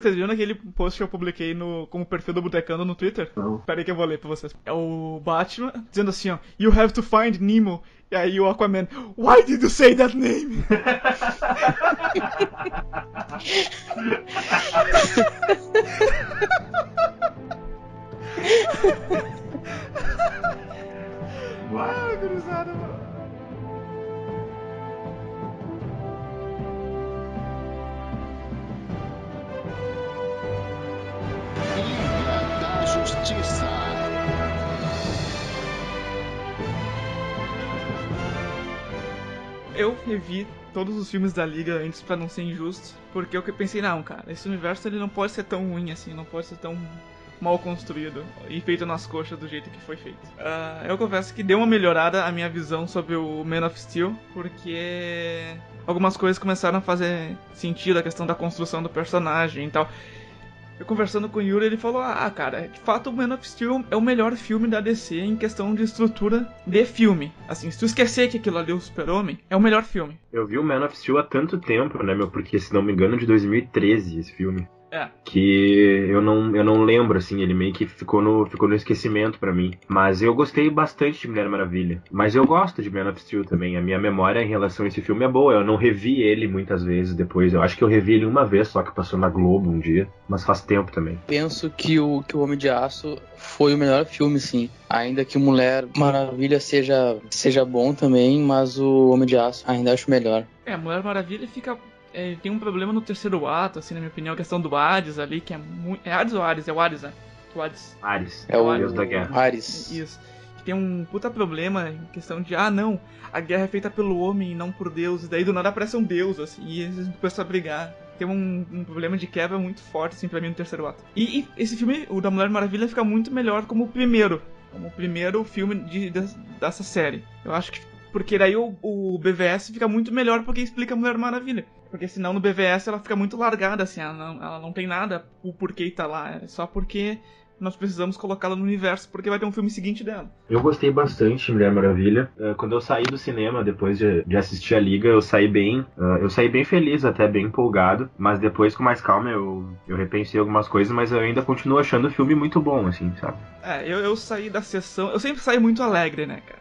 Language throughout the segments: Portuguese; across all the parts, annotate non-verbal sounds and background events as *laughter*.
Vocês viram aquele post que eu publiquei no, como perfil do Botecando no Twitter? Não. Pera aí que eu vou ler pra vocês. É o Batman dizendo assim, ó. You have to find Nemo. E aí o Aquaman, Why did you say that name? *laughs* ah, gurizada, mano. Justiça. Eu revi todos os filmes da Liga antes pra não ser injusto, porque eu pensei, não, cara, esse universo ele não pode ser tão ruim assim, não pode ser tão mal construído e feito nas coxas do jeito que foi feito. Ah, eu confesso que deu uma melhorada a minha visão sobre o Man of Steel, porque algumas coisas começaram a fazer sentido, a questão da construção do personagem e tal. Eu conversando com o Yuri, ele falou: Ah, cara, de fato o Man of Steel é o melhor filme da DC em questão de estrutura de filme. Assim, se tu esquecer que aquilo ali é o Super-Homem, é o melhor filme. Eu vi o Man of Steel há tanto tempo, né, meu? Porque, se não me engano, é de 2013 esse filme. É. Que eu não, eu não lembro, assim, ele meio que ficou no, ficou no esquecimento pra mim. Mas eu gostei bastante de Mulher Maravilha. Mas eu gosto de Man of Steel também. A minha memória em relação a esse filme é boa. Eu não revi ele muitas vezes depois. Eu acho que eu revi ele uma vez, só que passou na Globo um dia. Mas faz tempo também. Penso que o, que o Homem de Aço foi o melhor filme, sim. Ainda que o Mulher Maravilha seja, seja bom também, mas o Homem de Aço ainda acho melhor. É, Mulher Maravilha fica. É, tem um problema no terceiro ato, assim, na minha opinião, a questão do Hades ali, que é muito. É Hades ou Ares? É o Hades, né? O Hades. Ares, É o Deus da Guerra. Ares. Isso. Que tem um puta problema em questão de, ah, não, a guerra é feita pelo homem e não por Deus. E daí do nada aparece um Deus, assim, e eles começam a brigar. Tem um, um problema de quebra muito forte, assim, pra mim no terceiro ato. E, e esse filme, o da Mulher Maravilha, fica muito melhor como o primeiro. Como o primeiro filme de, de- dessa série. Eu acho que. Porque daí o, o BVS fica muito melhor porque explica a Mulher Maravilha. Porque senão no BVS ela fica muito largada, assim, ela não, ela não tem nada o porquê tá lá. É só porque nós precisamos colocá-la no universo, porque vai ter um filme seguinte dela. Eu gostei bastante de Mulher Maravilha. Eh, Quando eu saí do cinema, depois de, de assistir a Liga, eu saí bem. eh, eu saí bem feliz, até bem empolgado. Mas depois, com mais calma, eu, eu repensei algumas coisas, mas eu ainda continuo achando o filme muito bom, assim, sabe? É, eu, eu saí da sessão. Eu sempre saio muito alegre, né, cara?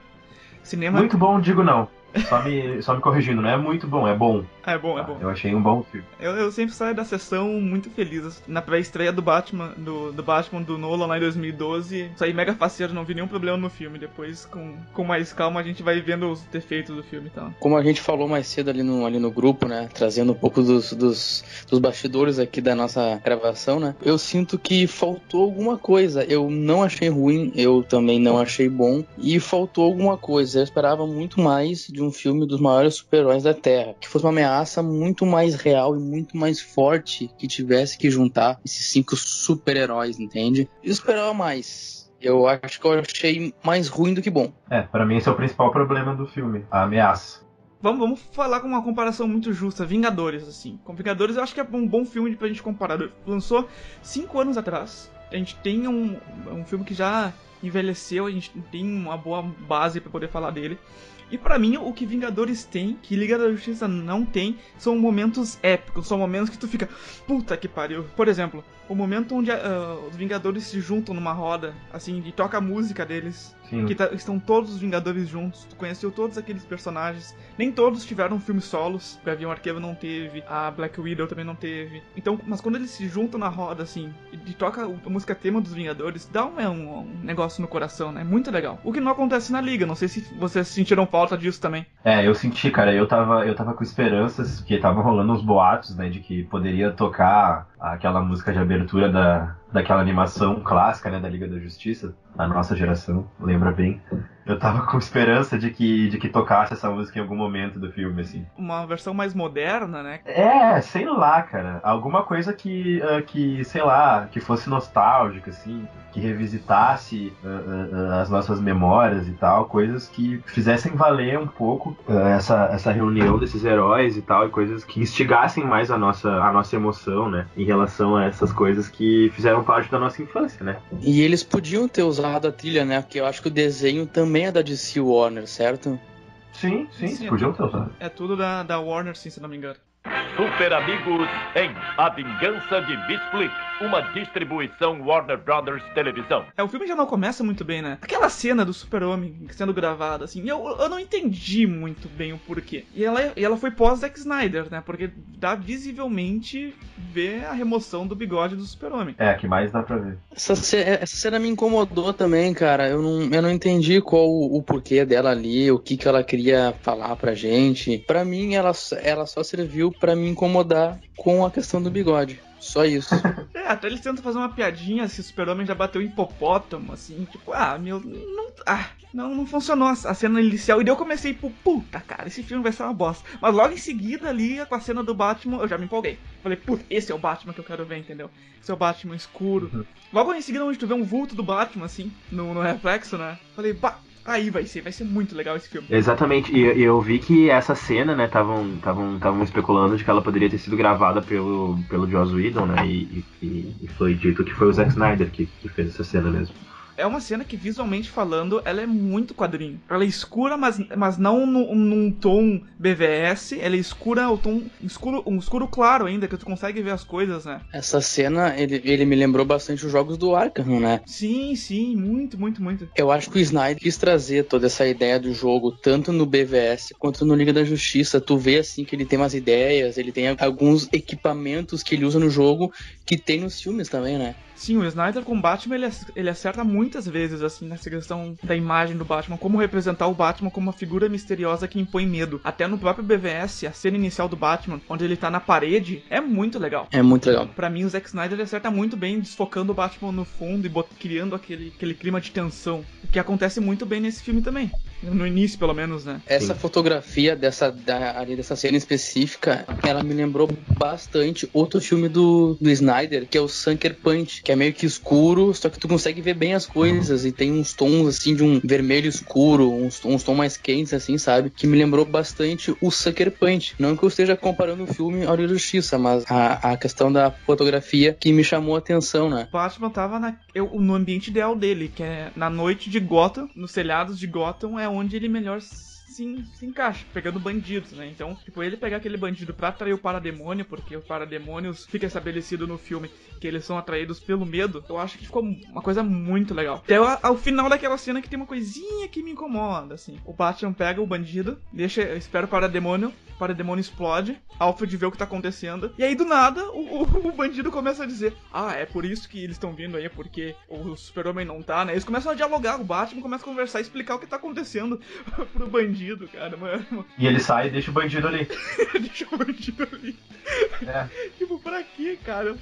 Cinema. Muito bom, digo não. Só me, só me corrigindo, não é muito bom, é bom. É bom, é bom. Eu achei um bom filme. Eu, eu sempre saio da sessão muito feliz. Na pré-estreia do Batman, do, do Batman do Nolan lá em 2012, saí mega faceiro, não vi nenhum problema no filme. Depois, com, com mais calma, a gente vai vendo os defeitos do filme e tal. Como a gente falou mais cedo ali no, ali no grupo, né? Trazendo um pouco dos, dos, dos bastidores aqui da nossa gravação, né? Eu sinto que faltou alguma coisa. Eu não achei ruim, eu também não achei bom. E faltou alguma coisa. Eu esperava muito mais de um filme dos maiores super-heróis da Terra. Que fosse uma ameaça muito mais real e muito mais forte que tivesse que juntar esses cinco super-heróis, entende? Eu esperava mais. Eu acho que eu achei mais ruim do que bom. É, pra mim esse é o principal problema do filme, a ameaça. Vamos, vamos falar com uma comparação muito justa. Vingadores, assim. Com Vingadores, eu acho que é um bom filme pra gente comparar. Lançou cinco anos atrás. A gente tem um, um filme que já envelheceu, a gente tem uma boa base pra poder falar dele. E pra mim, o que Vingadores tem, que Liga da Justiça não tem, são momentos épicos, são momentos que tu fica, puta que pariu. Por exemplo, o momento onde ah, os Vingadores se juntam numa roda, assim, e toca a música deles, Sim. que tá- estão todos os Vingadores juntos, tu conheceu todos aqueles personagens. Nem todos tiveram filmes solos, o Gavião Arqueiro não teve, a Black Widow também não teve. Então, mas quando eles se juntam na roda, assim, e, toca a música tema dos Vingadores, dá um, é um, um negócio no coração, né? Muito legal. O que não acontece na Liga, não sei se vocês sentiram falta disso também. É, eu senti, cara, eu tava, eu tava com esperanças, que estavam rolando uns boatos, né, de que poderia tocar aquela música de abertura da, daquela animação clássica, né, da Liga da Justiça, a nossa geração, lembra bem. Eu tava com esperança de que, de que tocasse essa música em algum momento do filme, assim. Uma versão mais moderna, né? É, sei lá, cara. Alguma coisa que, ah, que sei lá, que fosse nostálgica, assim, que revisitasse ah, ah, as nossas memórias e tal, coisas que fizessem valer um pouco essa, essa reunião desses heróis e tal, e coisas que instigassem mais a nossa, a nossa emoção, né, em relação a essas coisas que fizeram parte da nossa infância, né. E eles podiam ter usado a trilha, né? Porque eu acho que o desenho também é da DC Warner, certo? Sim, sim, Sim. podiam ter usado. É tudo da, da Warner, sim, se não me engano. Super Amigos em A Vingança de Miss Flick, uma distribuição Warner Brothers Televisão. É, o filme já não começa muito bem, né? Aquela cena do super-homem sendo gravada, assim, eu, eu não entendi muito bem o porquê. E ela, e ela foi pós-Zack Snyder, né? Porque dá visivelmente ver a remoção do bigode do super-homem. É, que mais dá pra ver. Essa, ce- essa cena me incomodou também, cara. Eu não, eu não entendi qual o, o porquê dela ali, o que, que ela queria falar pra gente. Pra mim, ela, ela só serviu pra me incomodar com a questão do bigode. Só isso. *laughs* É, até eles tentam fazer uma piadinha se o super-homem já bateu em hipopótamo, assim, tipo, ah, meu, não, ah, não, não funcionou a cena inicial. E daí eu comecei, tipo, puta, cara, esse filme vai ser uma bosta. Mas logo em seguida ali, com a cena do Batman, eu já me empolguei. Falei, puta, esse é o Batman que eu quero ver, entendeu? Esse é o Batman escuro. Logo em seguida, onde tu vê um vulto do Batman, assim, no, no reflexo, né? Falei, bah, aí vai ser, vai ser muito legal esse filme. Exatamente, e eu vi que essa cena, né, estavam especulando de que ela poderia ter sido gravada pelo, pelo Joss Whedon, né, e, e- e foi dito que foi o Zack Snyder que, que fez essa cena mesmo. É uma cena que, visualmente falando, ela é muito quadrinho. Ela é escura, mas, mas não no- num tom BVS. Ela é escura, o tom escuro, um escuro claro ainda, que tu consegue ver as coisas, né? Essa cena, ele, ele me lembrou bastante os jogos do Arkham, né? Sim, sim, muito, muito, muito. Eu acho que o Snyder quis trazer toda essa ideia do jogo, tanto no BVS quanto no Liga da Justiça. Tu vê assim que ele tem umas ideias, ele tem alguns equipamentos que ele usa no jogo que tem nos filmes também, né? Sim, o Snyder com o Batman, ele, ele acerta muitas vezes, assim, nessa questão da imagem do Batman. Como representar o Batman como uma figura misteriosa que impõe medo. Até no próprio BVS, a cena inicial do Batman, onde ele tá na parede, é muito legal. É muito legal. Pra mim, o Zack Snyder acerta muito bem desfocando o Batman no fundo e criando aquele, aquele clima de tensão. O que acontece muito bem nesse filme também. No início, pelo menos, né? Essa Sim. fotografia dessa, da, ali dessa cena específica, ela me lembrou bastante outro filme do, do Snyder, que é o Sucker Punch, que é meio que escuro, só que tu consegue ver bem as coisas e tem uns tons assim de um vermelho escuro, uns, uns tons mais quentes assim, sabe? Que me lembrou bastante o Sucker Punch. Não que eu esteja comparando o filme ao Liga da Justiça, mas a, a questão da fotografia que me chamou a atenção, né? O Batman tava na- eu- no ambiente ideal dele, que é na noite de Gotham, nos telhados de Gotham, é onde ele melhor se, se encaixa, pegando bandidos, né? Então, tipo, ele pegar aquele bandido pra atrair o parademônio, porque o parademônios fica estabelecido no filme que eles são atraídos pelo medo, eu acho que ficou uma coisa muito legal. Até ao, ao final daquela cena que tem uma coisinha que me incomoda, assim. O Batman pega o bandido, deixa, espera o parademônio, o parademônio explode, Alfred vê o que tá acontecendo, e aí do nada o, o- o bandido começa a dizer: Ah, é por isso que eles estão vindo aí, porque o super-homem não tá, né? Eles começam a dialogar, o Batman começa a conversar e explicar o que tá acontecendo *laughs* pro bandido, cara, mano. E ele sai e deixa o bandido ali. *laughs* Deixa o bandido ali. É. Tipo, pra quê, cara?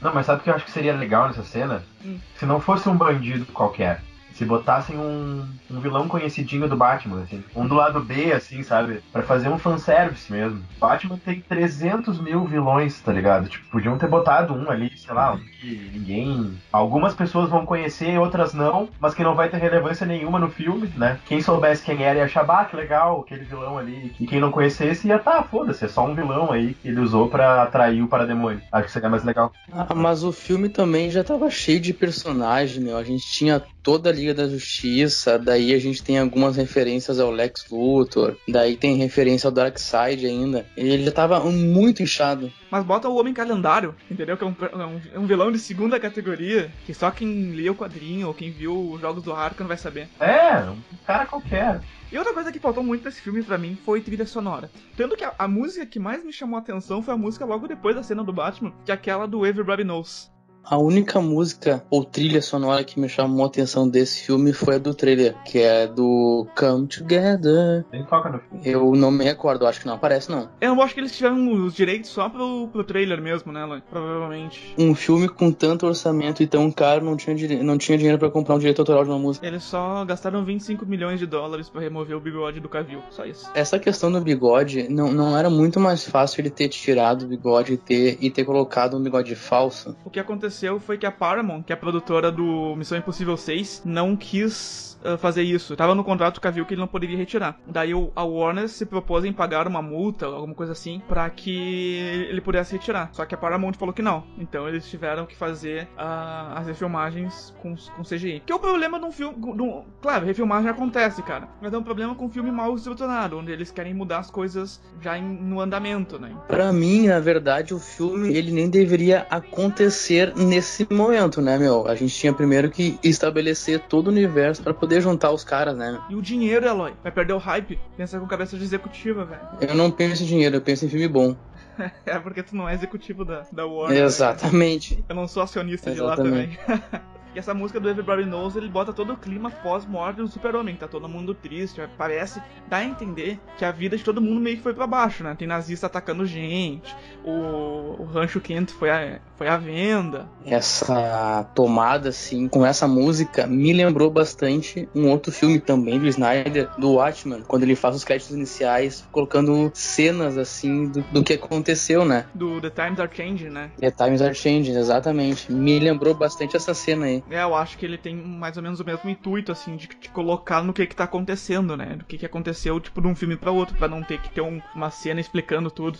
Não, mas sabe o que eu acho que seria legal nessa cena? Hum. Se não fosse um bandido qualquer. Se botassem um, um vilão conhecidinho do Batman, assim. Um do lado B, assim, sabe? Pra fazer um fanservice mesmo. Batman tem 300 mil vilões, tá ligado? Tipo, podiam ter botado um ali, sei lá, um que ninguém... Algumas pessoas vão conhecer, outras não, mas que não vai ter relevância nenhuma no filme, né? Quem soubesse quem era ia achar, bah, que legal, aquele vilão ali. E quem não conhecesse ia, tá, foda-se, é só um vilão aí que ele usou pra atrair o parademônio. Acho que seria mais legal. Ah, mas o filme também já tava cheio de personagem, meu. A gente tinha toda a Liga da Justiça, daí a gente tem algumas referências ao Lex Luthor, daí tem referência ao Darkseid ainda. Ele já tava muito inchado. Mas bota o Homem Calendário, entendeu? Que é um, é um- é um vilão de segunda categoria, que só quem lê o quadrinho ou quem viu os jogos do Arkham vai saber. É, um cara qualquer. E outra coisa que faltou muito nesse filme pra mim foi trilha sonora. Tanto que a, a música que mais me chamou a atenção foi a música logo depois da cena do Batman, que é aquela do Everybody Knows. A única música ou trilha sonora que me chamou a atenção desse filme foi a do trailer, que é do Come Together. Nem toca no filme. Eu não me recordo, acho que não aparece não. Eu acho que eles tiveram os direitos só pro, pro trailer mesmo, né, Lan? Provavelmente. Um filme com tanto orçamento e tão caro não tinha, não tinha dinheiro pra comprar um direito autoral de uma música. Eles só gastaram 25 milhões de dólares pra remover o bigode do Cavill. Só isso. Essa questão do bigode, não, não era muito mais fácil ele ter tirado o bigode e ter, e ter colocado um bigode falso? O que aconteceu aconteceu foi que a Paramount, que é a produtora do Missão Impossível 6, não quis uh, fazer isso. Tava no contrato com a Viu que ele não poderia retirar. Daí a Warner se propôs em pagar uma multa, alguma coisa assim, para que ele pudesse retirar. Só que a Paramount falou que não. Então eles tiveram que fazer uh, as refilmagens com, com CGI. Que é o problema de um filme. um- claro, refilmagem acontece, cara. Mas é um problema com um filme mal estruturado, onde eles querem mudar as coisas já em- no andamento, né? Pra mim, na verdade, o filme ele nem deveria acontecer nesse momento, né, meu? A gente tinha primeiro que estabelecer todo o universo pra poder juntar os caras, né? E o dinheiro, Eloy? Vai perder o hype? Pensa com cabeça de executiva, velho. Eu não penso em dinheiro, eu penso em filme bom. *laughs* É porque tu não é executivo da, da Warner. né? Exatamente. Eu não sou acionista de lá Exatamente. também. *laughs* e essa música do Everybody Knows, ele bota todo o clima pós-morte do super-homem. Tá todo mundo triste. Parece, dá a entender que a vida de todo mundo meio que foi pra baixo, né? Tem nazista atacando gente. O, o rancho quente foi a, foi à venda. Essa tomada, assim, com essa música, me lembrou bastante um outro filme também do Snyder, do Watchmen, quando ele faz os créditos iniciais, colocando cenas, assim, do, do que aconteceu, né? Do The Times Are Changing, né? The Times Are Changing, exatamente. Me lembrou bastante essa cena aí. É, eu acho que ele tem mais ou menos o mesmo intuito, assim, de te colocar no que que tá acontecendo, né? Do que que aconteceu, tipo, de um filme pra outro, pra não ter que ter um- uma cena explicando tudo.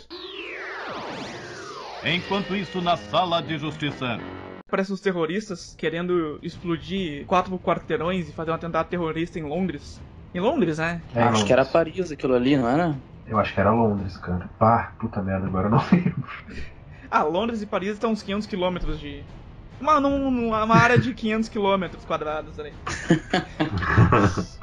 Enquanto isso, na sala de justiça. Parece os terroristas querendo explodir quatro quarteirões e fazer um atentado terrorista em Londres. Em Londres, né? É, Acho que era Paris aquilo ali, não era? Eu acho que era Londres, cara. Pá, puta merda, agora eu não *laughs* lembro. Ah, Londres e Paris estão uns 500 quilômetros de... Uma, num- uma área de 500 quilômetros quadrados ali. *laughs*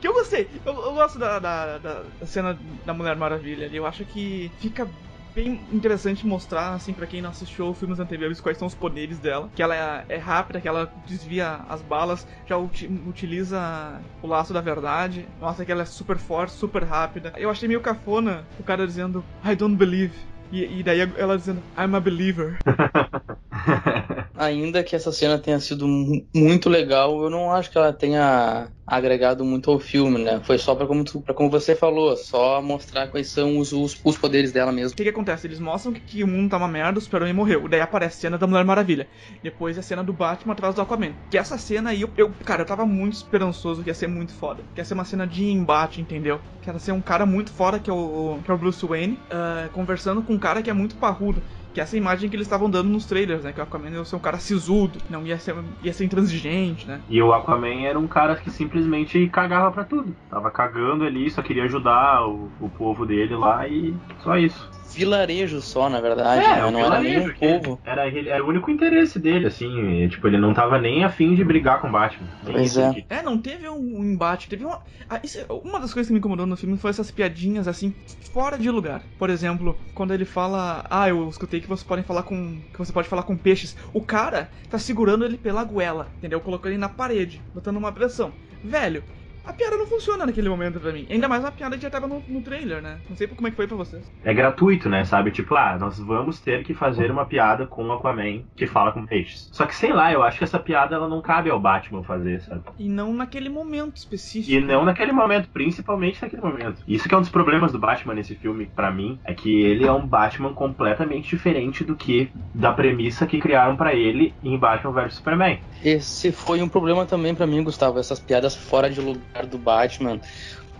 Que eu gostei. Eu, eu gosto da, da, da- cena da Mulher Maravilha ali. Eu acho que fica bem interessante mostrar, assim, pra quem não assistiu filmes anteriores, quais são os poderes dela. Que ela é, é rápida, que ela desvia as balas, já uti- utiliza o laço da verdade. Mostra que ela é super forte, super rápida. Eu achei meio cafona o cara dizendo, I don't believe. E, e daí ela dizendo, I'm a believer. *laughs* *laughs* Ainda que essa cena tenha sido mu- muito legal, eu não acho que ela tenha agregado muito ao filme, né? Foi só pra como, tu- pra como você falou, só mostrar quais são os, os, os poderes dela mesmo. O que, que acontece? Eles mostram que, que o mundo tá uma merda, o Super-Homem morreu. Daí aparece a cena da Mulher Maravilha. Depois a cena do Batman atrás do Aquaman. Que essa cena aí, eu, eu- cara, eu tava muito esperançoso que ia ser muito foda. Que ia ser uma cena de embate, entendeu? Que ia ser um cara muito foda, que é o, que é o Bruce Wayne, ah, conversando com um cara que é muito parrudo. Que é essa imagem que eles estavam dando nos trailers, né? Que o Aquaman ia ser um cara sisudo, não ia ser, ia ser intransigente, né? E o Aquaman era um cara que simplesmente cagava pra tudo. Tava cagando ali, só queria ajudar o, o povo dele lá e só isso. Vilarejo só, na verdade, É, né? o não era nem um vilarejo, povo. Era, era o único interesse dele, assim. Tipo, ele não tava nem afim de brigar com o Batman. Nem Pois é. É, não teve um, embate, teve uma. ah, isso é- uma das coisas que me incomodou no filme foi essas piadinhas assim, fora de lugar. Por exemplo, quando ele fala, ah, eu escutei que você pode falar com. que você pode falar com peixes. O cara tá segurando ele pela goela, entendeu? Colocando ele na parede, botando uma pressão. Velho, a piada não funciona naquele momento pra mim. Ainda mais uma piada que já tava no, no trailer, né? Não sei como é que foi pra vocês. É gratuito, né? Sabe? Tipo, ah, nós vamos ter que fazer uma piada com o Aquaman que fala com peixes. Só que sei lá, eu acho que essa piada ela não cabe ao Batman fazer, sabe? E não naquele momento específico. E não naquele momento, principalmente naquele momento. Isso que é um dos problemas do Batman nesse filme, pra mim, é que ele é um Batman completamente diferente do que da premissa que criaram pra ele em Batman vs Superman. Esse foi um problema também pra mim, Gustavo, essas piadas fora de lugar do Batman.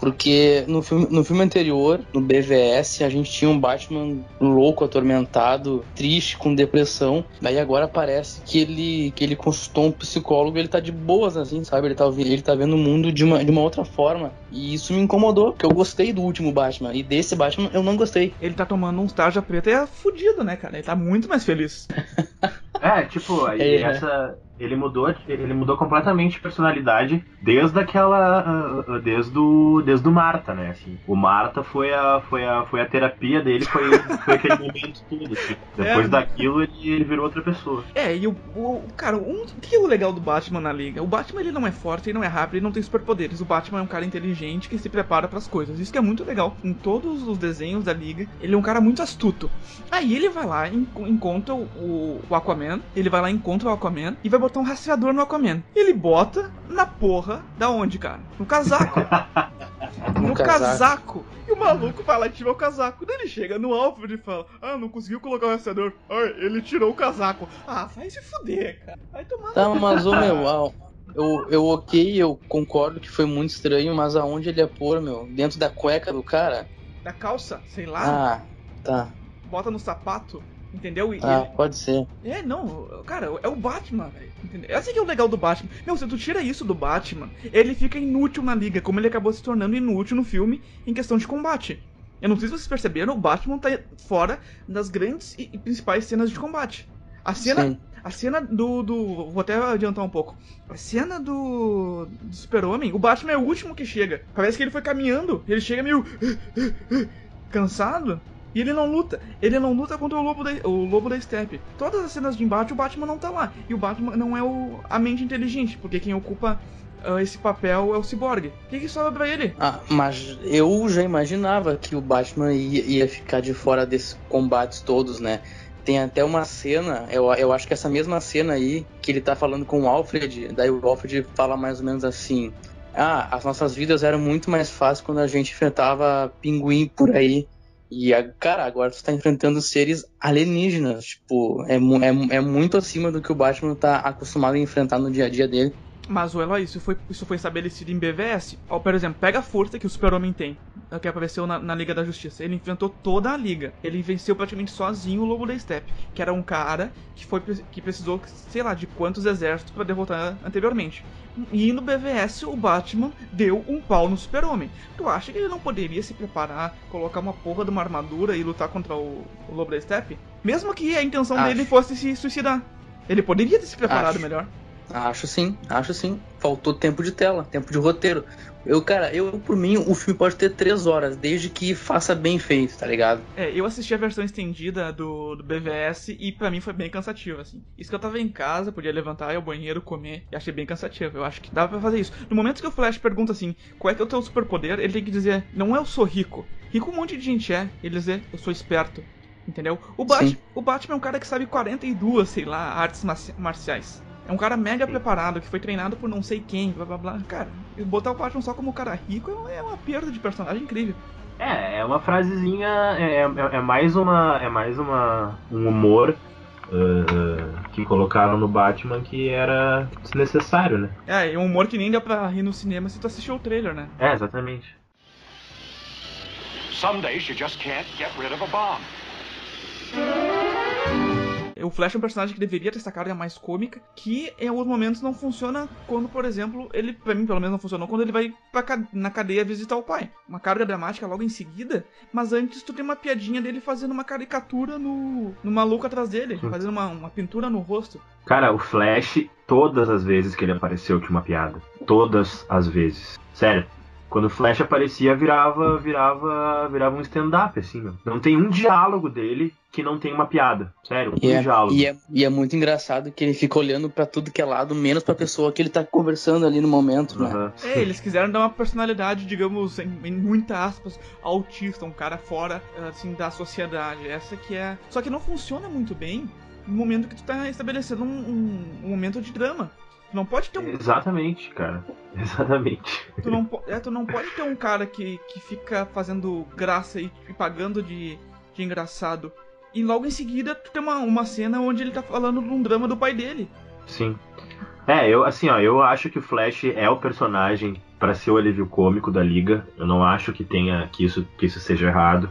Porque no filme, no filme anterior, no BVS, a gente tinha um Batman louco, atormentado, triste, com depressão. Daí agora parece que ele, que ele consultou um psicólogo e ele tá de boas, assim, sabe? Ele tá, ele tá vendo o mundo de uma, de uma outra forma. E isso me incomodou, porque eu gostei do último Batman. E desse Batman eu não gostei. Ele tá tomando uns tarja preta e é fudido, né, cara? Ele tá muito mais feliz. *laughs* É, tipo, aí É, essa. Ele mudou, ele mudou completamente de personalidade desde aquela. ah, ah, desde o. Desde o Marta, né? Assim. O Marta foi a, foi a, foi a terapia dele, foi, foi aquele *laughs* momento todo, assim. Depois É. daquilo ele, ele virou outra pessoa. É, e o, o- cara, um, o que é o legal do Batman na liga? O Batman ele não é forte, ele não é rápido, ele não tem superpoderes. O Batman é um cara inteligente que se prepara pras coisas. Isso que é muito legal. Em todos os desenhos da liga, ele é um cara muito astuto. Aí ele vai lá, en- encontra o, o Aquaman, ele vai lá, encontra o Aquaman e vai botar um rastreador no Aquaman. Ele bota na porra da onde, cara? No casaco. *laughs* no, No casaco. casaco. E o maluco vai lá e tira o casaco. Daí ele chega no Alfred e fala: Ah, não conseguiu colocar o rastreador. Ai, ele tirou o casaco. Ah, vai se fuder, cara. Vai tomar. Tá, mas o meu, *laughs* eu, eu ok, eu concordo que foi muito estranho, mas aonde ele ia pôr, meu? Dentro da cueca do cara? Da calça, sei lá, Ah, tá. bota no sapato. Entendeu? E Ah, ele- pode ser. É, não, cara, é o Batman, velho. Entendeu? Esse que é o legal do Batman. Meu, se tu tira isso do Batman, ele fica inútil na liga, como ele acabou se tornando inútil no filme em questão de combate. Eu não sei se vocês perceberam, o Batman tá fora das grandes e principais cenas de combate. A cena, Sim. a cena do, do. Vou até adiantar um pouco. A cena do. do Super-Homem, o Batman é o último que chega. Parece que ele foi caminhando, ele chega meio. cansado. E ele não luta. Ele não luta contra o lobo da, o lobo da steppe. Todas as cenas de embate, o Batman não tá lá. E o Batman não é o, a mente inteligente, porque quem ocupa ah, esse papel é o Cyborg. O que, que sobra pra ele? Ah, mas eu já imaginava que o Batman ia, ia ficar de fora desses combates todos, né? Tem até uma cena, eu, eu acho que essa mesma cena aí, que ele tá falando com o Alfred, daí o Alfred fala mais ou menos assim: Ah, as nossas vidas eram muito mais fáceis quando a gente enfrentava pinguim por aí. E, cara, agora tu tá enfrentando seres alienígenas. Tipo, é, é, é muito acima do que o Batman tá acostumado a enfrentar no dia a dia dele. Mas, o Eloy, isso foi, isso foi estabelecido em BVS. Ó, por exemplo, pega a força que o Super-Homem tem, é que apareceu na, na Liga da Justiça. Ele enfrentou toda a Liga. Ele venceu praticamente sozinho o Lobo da Steppe, que era um cara que, foi, que precisou, sei lá, de quantos exércitos pra derrotar anteriormente. E no BVS, o Batman deu um pau no Super-Homem. Tu acha que ele não poderia se preparar, colocar uma porra de uma armadura e lutar contra o, o Lobo da Steppe? Mesmo que a intenção Acho. dele fosse se suicidar. Ele poderia ter se preparado Acho. melhor. Acho sim, acho sim. Faltou tempo de tela, tempo de roteiro. Eu, cara, eu, por mim, o filme pode ter três horas, desde que faça bem feito, tá ligado? É, eu assisti a versão estendida do, do BVS e pra mim foi bem cansativo, assim. Isso que eu tava em casa, podia levantar, ir ao banheiro, comer, e achei bem cansativo. Eu acho que dava pra fazer isso. No momento que o Flash pergunta assim, qual é que é o teu superpoder, ele tem que dizer, não eu sou rico. Rico um monte de gente é, ele dizer, eu sou esperto. Entendeu? O, Bat Sim. o Batman é um cara que sabe 42, sei lá, artes marci- marciais. É um cara mega preparado, que foi treinado por não sei quem, blá blá blá. Cara, botar o Batman só como um cara rico é uma perda de personagem incrível. É, é uma frasezinha, é, é, é mais uma, é mais uma, um humor uh, que colocaram no Batman que era desnecessário, né? É, é um humor que nem dá pra rir no cinema se tu assistiu o trailer, né? É, exatamente. Some days you just can't get rid of a bomb. O Flash é um personagem que deveria ter essa carga mais cômica, que em alguns momentos não funciona quando, por exemplo, ele, pra mim pelo menos não funcionou, quando ele vai pra, na cadeia visitar o pai. Uma carga dramática logo em seguida, mas antes tu tem uma piadinha dele fazendo uma caricatura no, no maluco atrás dele, fazendo uma, uma pintura no rosto. Cara, o Flash, todas as vezes que ele apareceu, tinha uma piada. Todas as vezes. Sério. Quando o Flash aparecia, virava, virava, virava um stand-up, assim, meu. Não tem um diálogo dele que não tem uma piada. Sério, E um é, diálogo. e, é, e é muito engraçado que ele fica olhando pra tudo que é lado, menos pra pessoa que ele tá conversando ali no momento, né? Aham. É, eles quiseram dar uma personalidade, digamos, em, em muitas aspas, autista, um cara fora, assim, da sociedade. Essa que é. Só que não funciona muito bem no momento que tu tá estabelecendo um, um- um momento de drama. Tu não pode ter um. Exatamente, cara. *laughs* Exatamente. Tu não, po- é, tu não pode ter um cara que, que fica fazendo graça e, e pagando de, de engraçado. E logo em seguida tu tem uma, uma cena onde ele tá falando de um drama do pai dele. Sim. É, eu assim, ó, eu acho que o Flash é o personagem pra ser o alívio cômico da liga. Eu não acho que tenha que isso que isso seja errado,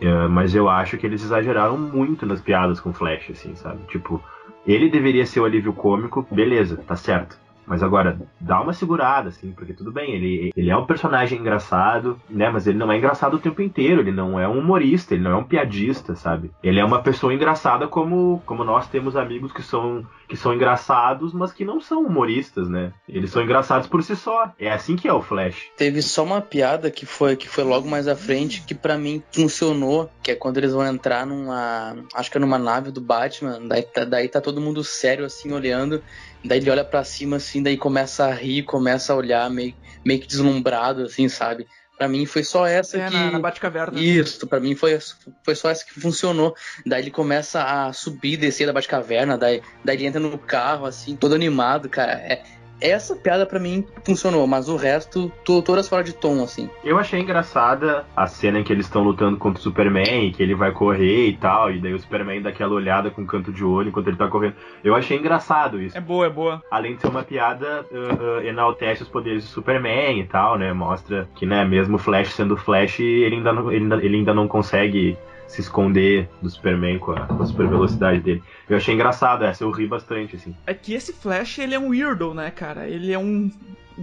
É, mas eu acho que eles exageraram muito nas piadas com o Flash, assim, sabe? Tipo, ele deveria ser o alívio cômico, beleza, tá certo. Mas agora, dá uma segurada, assim, porque tudo bem, ele, ele é um personagem engraçado, né? Mas ele não é engraçado o tempo inteiro, ele não é um humorista, ele não é um piadista, sabe? Ele é uma pessoa engraçada como, como nós temos amigos que são, que são engraçados, mas que não são humoristas, né? Eles são engraçados por si só. É assim que é o Flash. Teve só uma piada que foi que foi logo mais à frente que pra mim funcionou, que é quando eles vão entrar numa, acho que é numa nave do Batman, daí tá, daí tá todo mundo sério assim olhando, daí ele olha pra cima assim, daí começa a rir, começa a olhar meio, meio que deslumbrado assim, sabe? Pra mim foi só essa É, que na, na Batcaverna. Isso, pra mim foi, foi só essa que funcionou. Daí ele começa a subir e descer da Batcaverna, daí, daí ele entra no carro, assim, todo animado, cara. É, essa piada para mim funcionou, mas o resto, tô, todas fora de tom, assim. Eu achei engraçada a cena em que eles estão lutando contra o Superman, que ele vai correr e tal, e daí o Superman dá aquela olhada com canto de olho enquanto ele tá correndo. Eu achei engraçado isso. É boa, é boa. Além de ser uma piada, uh, uh, enaltece os poderes do Superman e tal, né? Mostra que, né, mesmo o Flash sendo Flash, ele ainda não, ele ainda, ele ainda não consegue se esconder do Superman com a, com a super velocidade dele. Eu achei engraçado essa, eu ri bastante, assim. É que esse Flash, ele é um weirdo, né, cara? Ele é um,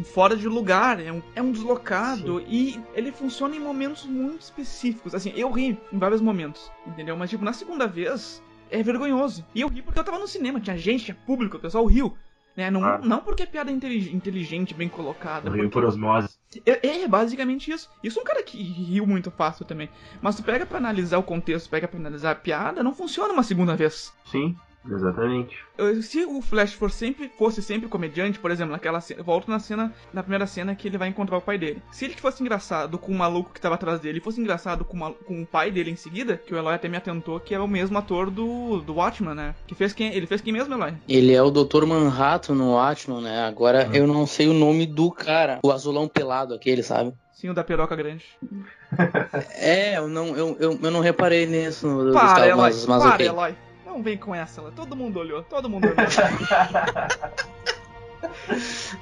fora de lugar, é um, é um deslocado Sim. e ele funciona em momentos muito específicos. Assim, eu ri em vários momentos, entendeu? Mas, tipo, na segunda vez, é vergonhoso. E eu ri porque eu tava no cinema, tinha gente, tinha público, o pessoal riu. Né? Não, ah. não porque é piada inteligente, bem colocada. Rio por osmose. É, é, basicamente isso. Isso é um cara que riu muito fácil também. Mas tu pega para analisar o contexto, pega para analisar a piada, não funciona uma segunda vez. Sim. Exatamente. Se o Flash for sempre, fosse sempre comediante, por exemplo, naquela cena. Volto na cena, na primeira cena que ele vai encontrar o pai dele. Se ele fosse engraçado com o maluco que tava atrás dele, e fosse engraçado com, uma, com o pai dele em seguida, que o Eloy até me atentou que é o mesmo ator do, do Watchman, né? Que fez quem. Ele fez quem mesmo, Eloy? Ele é o Dr. Manhattan no Watchman, né? Agora uhum. eu não sei o nome do cara. O azulão pelado, aquele, sabe? Sim, o da peroca grande. *laughs* é, eu não, eu, eu, eu não reparei nisso. No, para, Eloy, mas, mas para, okay. Eloy. Não vem com essa, todo mundo olhou, todo mundo olhou. *laughs*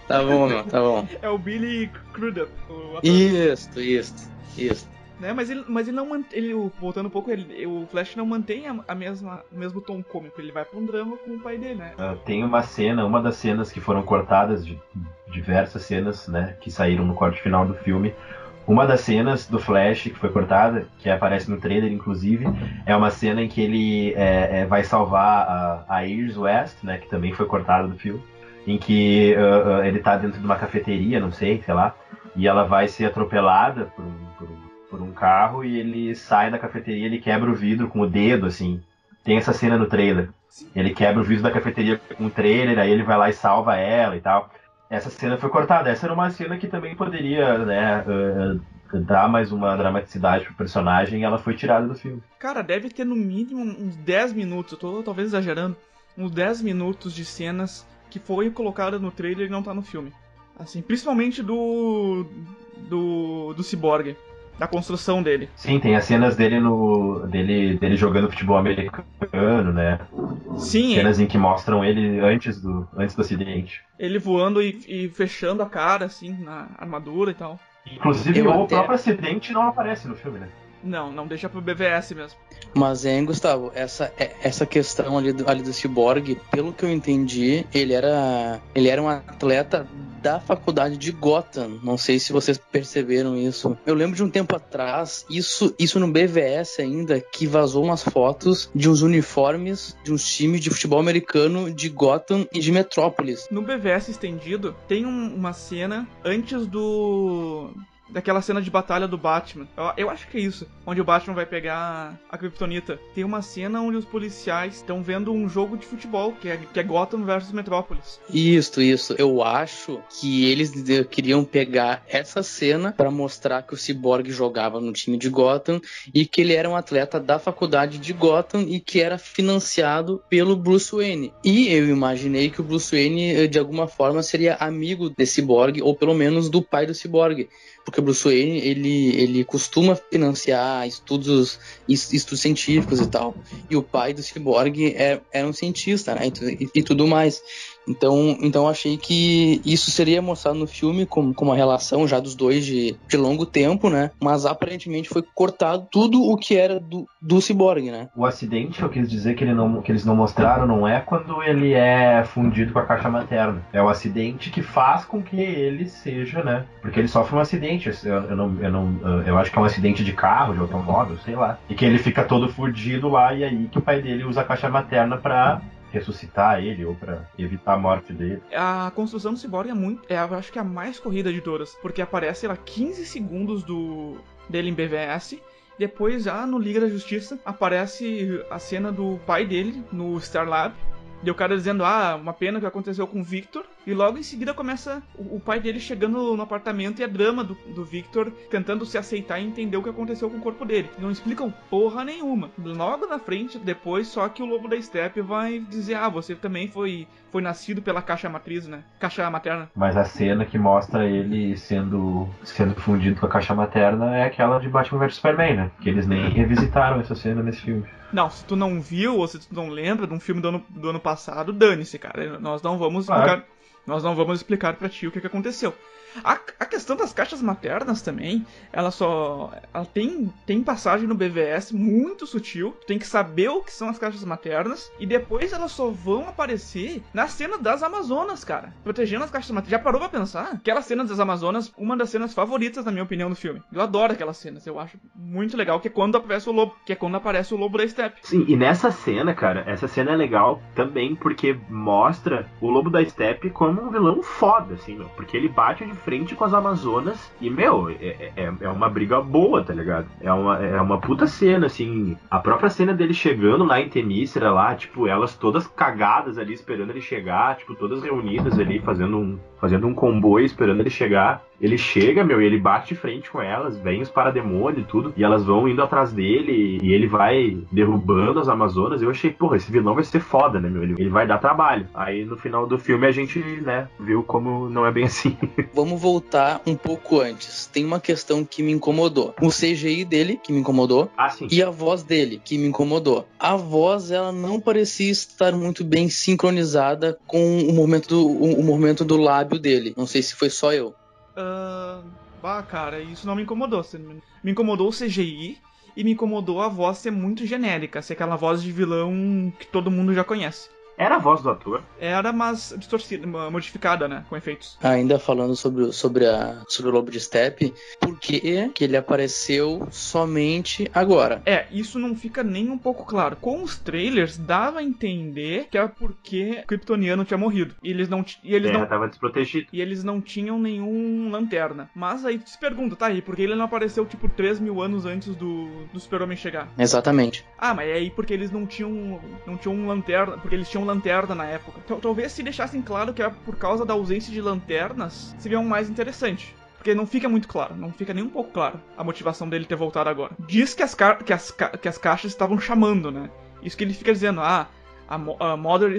tá bom, meu, tá bom. É o Billy Crudup. Isso, isso, isso. Né, mas ele, mas ele não mantém, ele, voltando um pouco, ele, o Flash não mantém a, a, mesma, o mesmo tom cômico, ele vai pra um drama com o pai dele, né? Uh, tem uma cena, uma das cenas que foram cortadas, de diversas cenas, né, que saíram no corte final do filme, uma das cenas do Flash que foi cortada, que aparece no trailer, inclusive, é uma cena em que ele é, é, vai salvar a, a Iris West, né, que também foi cortada do filme, em que uh, uh, ele tá dentro de uma cafeteria, não sei, sei lá, e ela vai ser atropelada por um, por um, por um carro e ele sai da cafeteria, ele quebra o vidro com o dedo, assim. Tem essa cena no trailer. Ele quebra o vidro da cafeteria com o trailer, aí ele vai lá e salva ela e tal essa cena foi cortada. Essa era uma cena que também poderia, né, uh, dar mais uma dramaticidade pro personagem e ela foi tirada do filme. Cara, deve ter no mínimo uns 10 minutos, eu tô talvez exagerando, uns 10 minutos de cenas que foi colocada no trailer e não tá no filme. Assim, principalmente do do do Cyborg da construção dele. Sim, tem as cenas dele no dele, dele jogando futebol americano, né? Sim. Cenas é. em que mostram ele antes do antes do acidente. Ele voando e, e fechando a cara assim na armadura e tal. Inclusive Eu o até... próprio acidente não aparece no filme, né? Não, não deixa pro BVS mesmo. Mas, hein, Gustavo, essa, é, essa questão ali do, ali do Cyborg, pelo que eu entendi, ele era, ele era um atleta da faculdade de Gotham. Não sei se vocês perceberam isso. Eu lembro de um tempo atrás, isso, isso no BVS ainda, que vazou umas fotos de uns uniformes de uns times de futebol americano de Gotham e de Metrópolis. No BVS estendido, tem um, uma cena antes do daquela cena de batalha do Batman. Eu, eu, acho que é isso. Onde o Batman vai pegar a Kryptonita. Tem uma cena onde os policiais estão vendo um jogo de futebol, que é, que é Gotham versus Metrópolis. Isso, isso. Eu acho que eles queriam pegar essa cena para mostrar que o Cyborg jogava no time de Gotham e que ele era um atleta da faculdade de Gotham e que era financiado pelo Bruce Wayne. E eu imaginei que o Bruce Wayne, de alguma forma, seria amigo desse Cyborg, ou pelo menos do pai do Cyborg porque o Bruce Wayne ele, ele costuma financiar estudos estudos científicos e tal. E o pai do Cyborg é, é um cientista né e, e tudo mais então, então achei que isso seria mostrado no filme como, como uma relação já dos dois de, de longo tempo, né? Mas aparentemente foi cortado tudo o que era do, do Cyborg, né? O acidente, eu quis dizer que, ele não, que eles não mostraram, não é quando ele é fundido com a caixa materna. É o acidente que faz com que ele seja, né? Porque ele sofre um acidente. Eu, eu, não, eu, não, eu acho que é um acidente de carro, de automóvel, sei lá. E que ele fica todo fudido lá, e aí que o pai dele usa a caixa materna pra ressuscitar ele ou para evitar a morte dele. A construção do Cyborg é muito, é, eu acho que é a mais corrida de todas, porque aparece lá 15 segundos do dele em BVS depois, já no Liga da Justiça, aparece a cena do pai dele no Star Lab. E o cara dizendo, ah, uma pena que aconteceu com o Victor. E logo em seguida começa o, o pai dele chegando no apartamento e a drama do, do Victor tentando se aceitar e entender o que aconteceu com o corpo dele. Não explicam porra nenhuma. Logo na frente, depois, só que o lobo da steppe vai dizer, ah, você também foi, foi nascido pela caixa matriz, né? Caixa materna. Mas a cena que mostra ele sendo, sendo fundido com a caixa materna é aquela de Batman vs Superman, né? Que eles nem revisitaram essa cena nesse filme. Não, se tu não viu ou se tu não lembra de um filme do ano, do ano passado, dane-se, cara. Nós não vamos Claro. explicar. Nós não vamos explicar pra ti o que, que aconteceu. A, a questão das caixas maternas também, ela só. Ela tem, tem passagem no BVS muito sutil. Tu tem que saber o que são as caixas maternas. E depois elas só vão aparecer na cena das Amazonas, cara. Protegendo as caixas maternas. Já parou pra pensar? Aquela cena das Amazonas, uma das cenas favoritas, na minha opinião, do filme. Eu adoro aquelas cenas. Eu acho muito legal. Que é quando aparece o lobo. Que é quando aparece o lobo da steppe. Sim, e nessa cena, cara, essa cena é legal também porque mostra o Lobo da Steppe como um vilão foda, assim, meu. Porque ele bate de frente com as Amazonas e, meu, é, é, é uma briga boa, tá ligado? É uma, é uma puta cena, assim. A própria cena dele chegando lá em Temícera, lá, tipo, elas todas cagadas ali esperando ele chegar, tipo, todas reunidas ali, fazendo um, fazendo um comboio esperando ele chegar. Ele chega, meu, e ele bate de frente com elas, vem os parademônios e tudo, e elas vão indo atrás dele, e ele vai derrubando as Amazonas. Eu achei, porra, esse vilão vai ser foda, né, meu? Ele, ele vai dar trabalho. Aí no final do filme a gente, né, viu como não é bem assim. *laughs* Vamos voltar um pouco antes. Tem uma questão que me incomodou. O CGI dele, que me incomodou, ah, sim. e a voz dele, que me incomodou. A voz, ela não parecia estar muito bem sincronizada com o movimento do, o, o movimento do lábio dele. Não sei se foi só eu. Ah, bah, cara, isso não me incomodou. me incomodou o CGI e me incomodou a voz ser muito genérica, ser aquela voz de vilão que todo mundo já conhece. Era a voz do ator. Era, mas distorcida, modificada, né? Com efeitos. Ainda falando sobre, o- sobre, a, sobre o Lobo de Steppe, por que que ele apareceu somente agora? É, isso não fica nem um pouco claro. Com os trailers, dava a entender que era porque o Kryptoniano tinha morrido. E eles não, e eles Terra não, tava desprotegido. e eles não tinham nenhum lanterna. Mas aí tu se pergunta, tá aí, por que ele não apareceu tipo 3 mil anos antes do, do Super-Homem chegar? Exatamente. Ah, mas é aí porque eles não tinham. não tinham um lanterna. Porque eles tinham lanterna na época. Tal- Talvez se deixassem claro que era por causa da ausência de lanternas, seria um mais interessante. Porque não fica muito claro, não fica nem um pouco claro a motivação dele ter voltado agora. Diz que as, que as, ca- que as caixas estavam chamando, né? Isso que ele fica dizendo, ah, a, Mo- Mother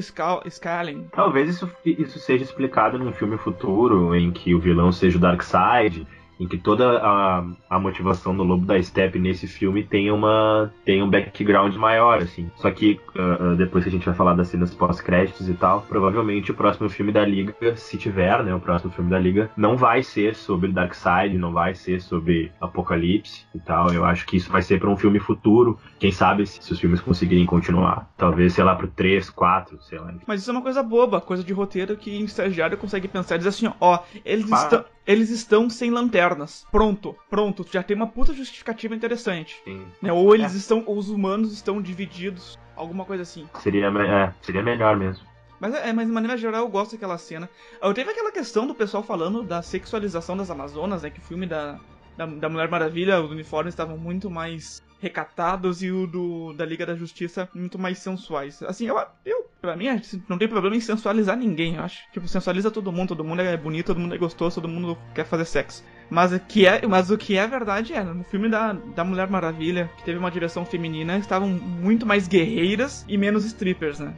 calling. Talvez isso, isso seja explicado num filme futuro em que o vilão seja o Darkseid, em que toda a, a motivação do Lobo da Steppe nesse filme tenha uma tenha um background maior, assim. Só que ah, depois que a gente vai falar das cenas pós-créditos e tal, provavelmente o próximo filme da Liga, se tiver, né, o próximo filme da Liga, não vai ser sobre Darkseid, não vai ser sobre Apocalipse e tal. Eu acho que isso vai ser para um filme futuro. Quem sabe se, se os filmes conseguirem continuar. Talvez, sei lá, pro 3, 4, sei lá. Mas isso é uma coisa boba, coisa de roteiro que um estagiário consegue pensar e dizer assim, ó, eles, Pá. estão, eles estão sem lanternas. Pronto, pronto, já tem uma puta justificativa interessante. Sim. Né? Ou eles estão, ou os humanos estão divididos, alguma coisa assim. Seria, me- é, seria melhor mesmo. Mas, é, mas de maneira geral eu gosto daquela cena. Eu teve aquela questão do pessoal falando da sexualização das Amazonas, né? Que o filme da, da, da Mulher Maravilha, os uniformes estavam muito mais recatados e o do da Liga da Justiça muito mais sensuais. Assim, eu, eu pra mim, assim, não tem problema em sensualizar ninguém, eu acho. Tipo, sensualiza todo mundo, todo mundo é bonito, todo mundo é gostoso, todo mundo quer fazer sexo. Mas que é, mas o que é verdade é, no filme da, da Mulher Maravilha, que teve uma direção feminina, estavam muito mais guerreiras e menos strippers, né?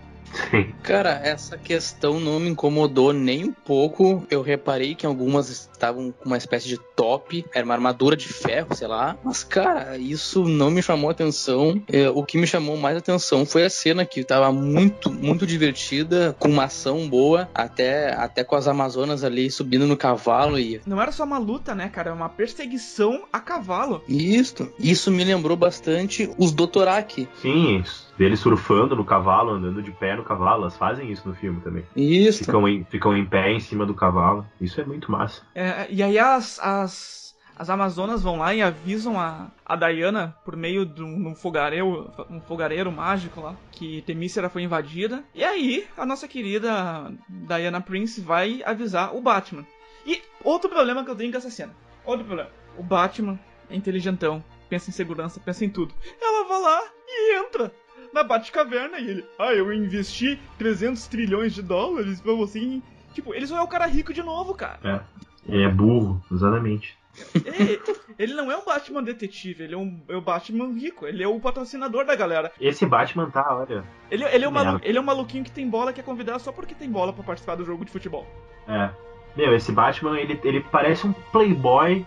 Sim. Cara, essa questão não me incomodou nem um pouco. Eu reparei que algumas estavam com uma espécie de top, era uma armadura de ferro, sei lá. Mas, cara, isso não me chamou atenção. É, o que me chamou mais atenção foi a cena que tava muito, muito divertida, com uma ação boa, até, até com as Amazonas ali subindo no cavalo e. Não era só uma luta, né, cara? Era uma perseguição a cavalo. Isso, isso me lembrou bastante os Dotoraki. Sim, isso. Dele surfando no cavalo, andando de pé no cavalo. Elas fazem isso no filme também. Isso. Ficam em, ficam em pé em cima do cavalo. Isso é muito massa. É, e aí as, as, as Amazonas vão lá e avisam a, a Diana por meio de um, um fogareiro, um fogareiro mágico lá, que Temícera foi invadida. E aí a nossa querida Diana Prince vai avisar o Batman. E outro problema que eu tenho com essa cena. Outro problema. O Batman é inteligentão, pensa em segurança, pensa em tudo. Ela vai lá e entra na Batcaverna e ele, ah, eu investi 300 trilhões de dólares pra você. em-" Tipo, ele só é o cara rico de novo, cara. É. Ele é burro, exatamente. Ele, ele não é um Batman detetive, ele é, um, é o Batman rico, ele é o patrocinador da galera. Esse Batman tá, olha. Ele, ele, é, um malu, ele é um maluquinho que tem bola que é convidado só porque tem bola pra participar do jogo de futebol. É. Meu, esse Batman, ele, ele parece um playboy,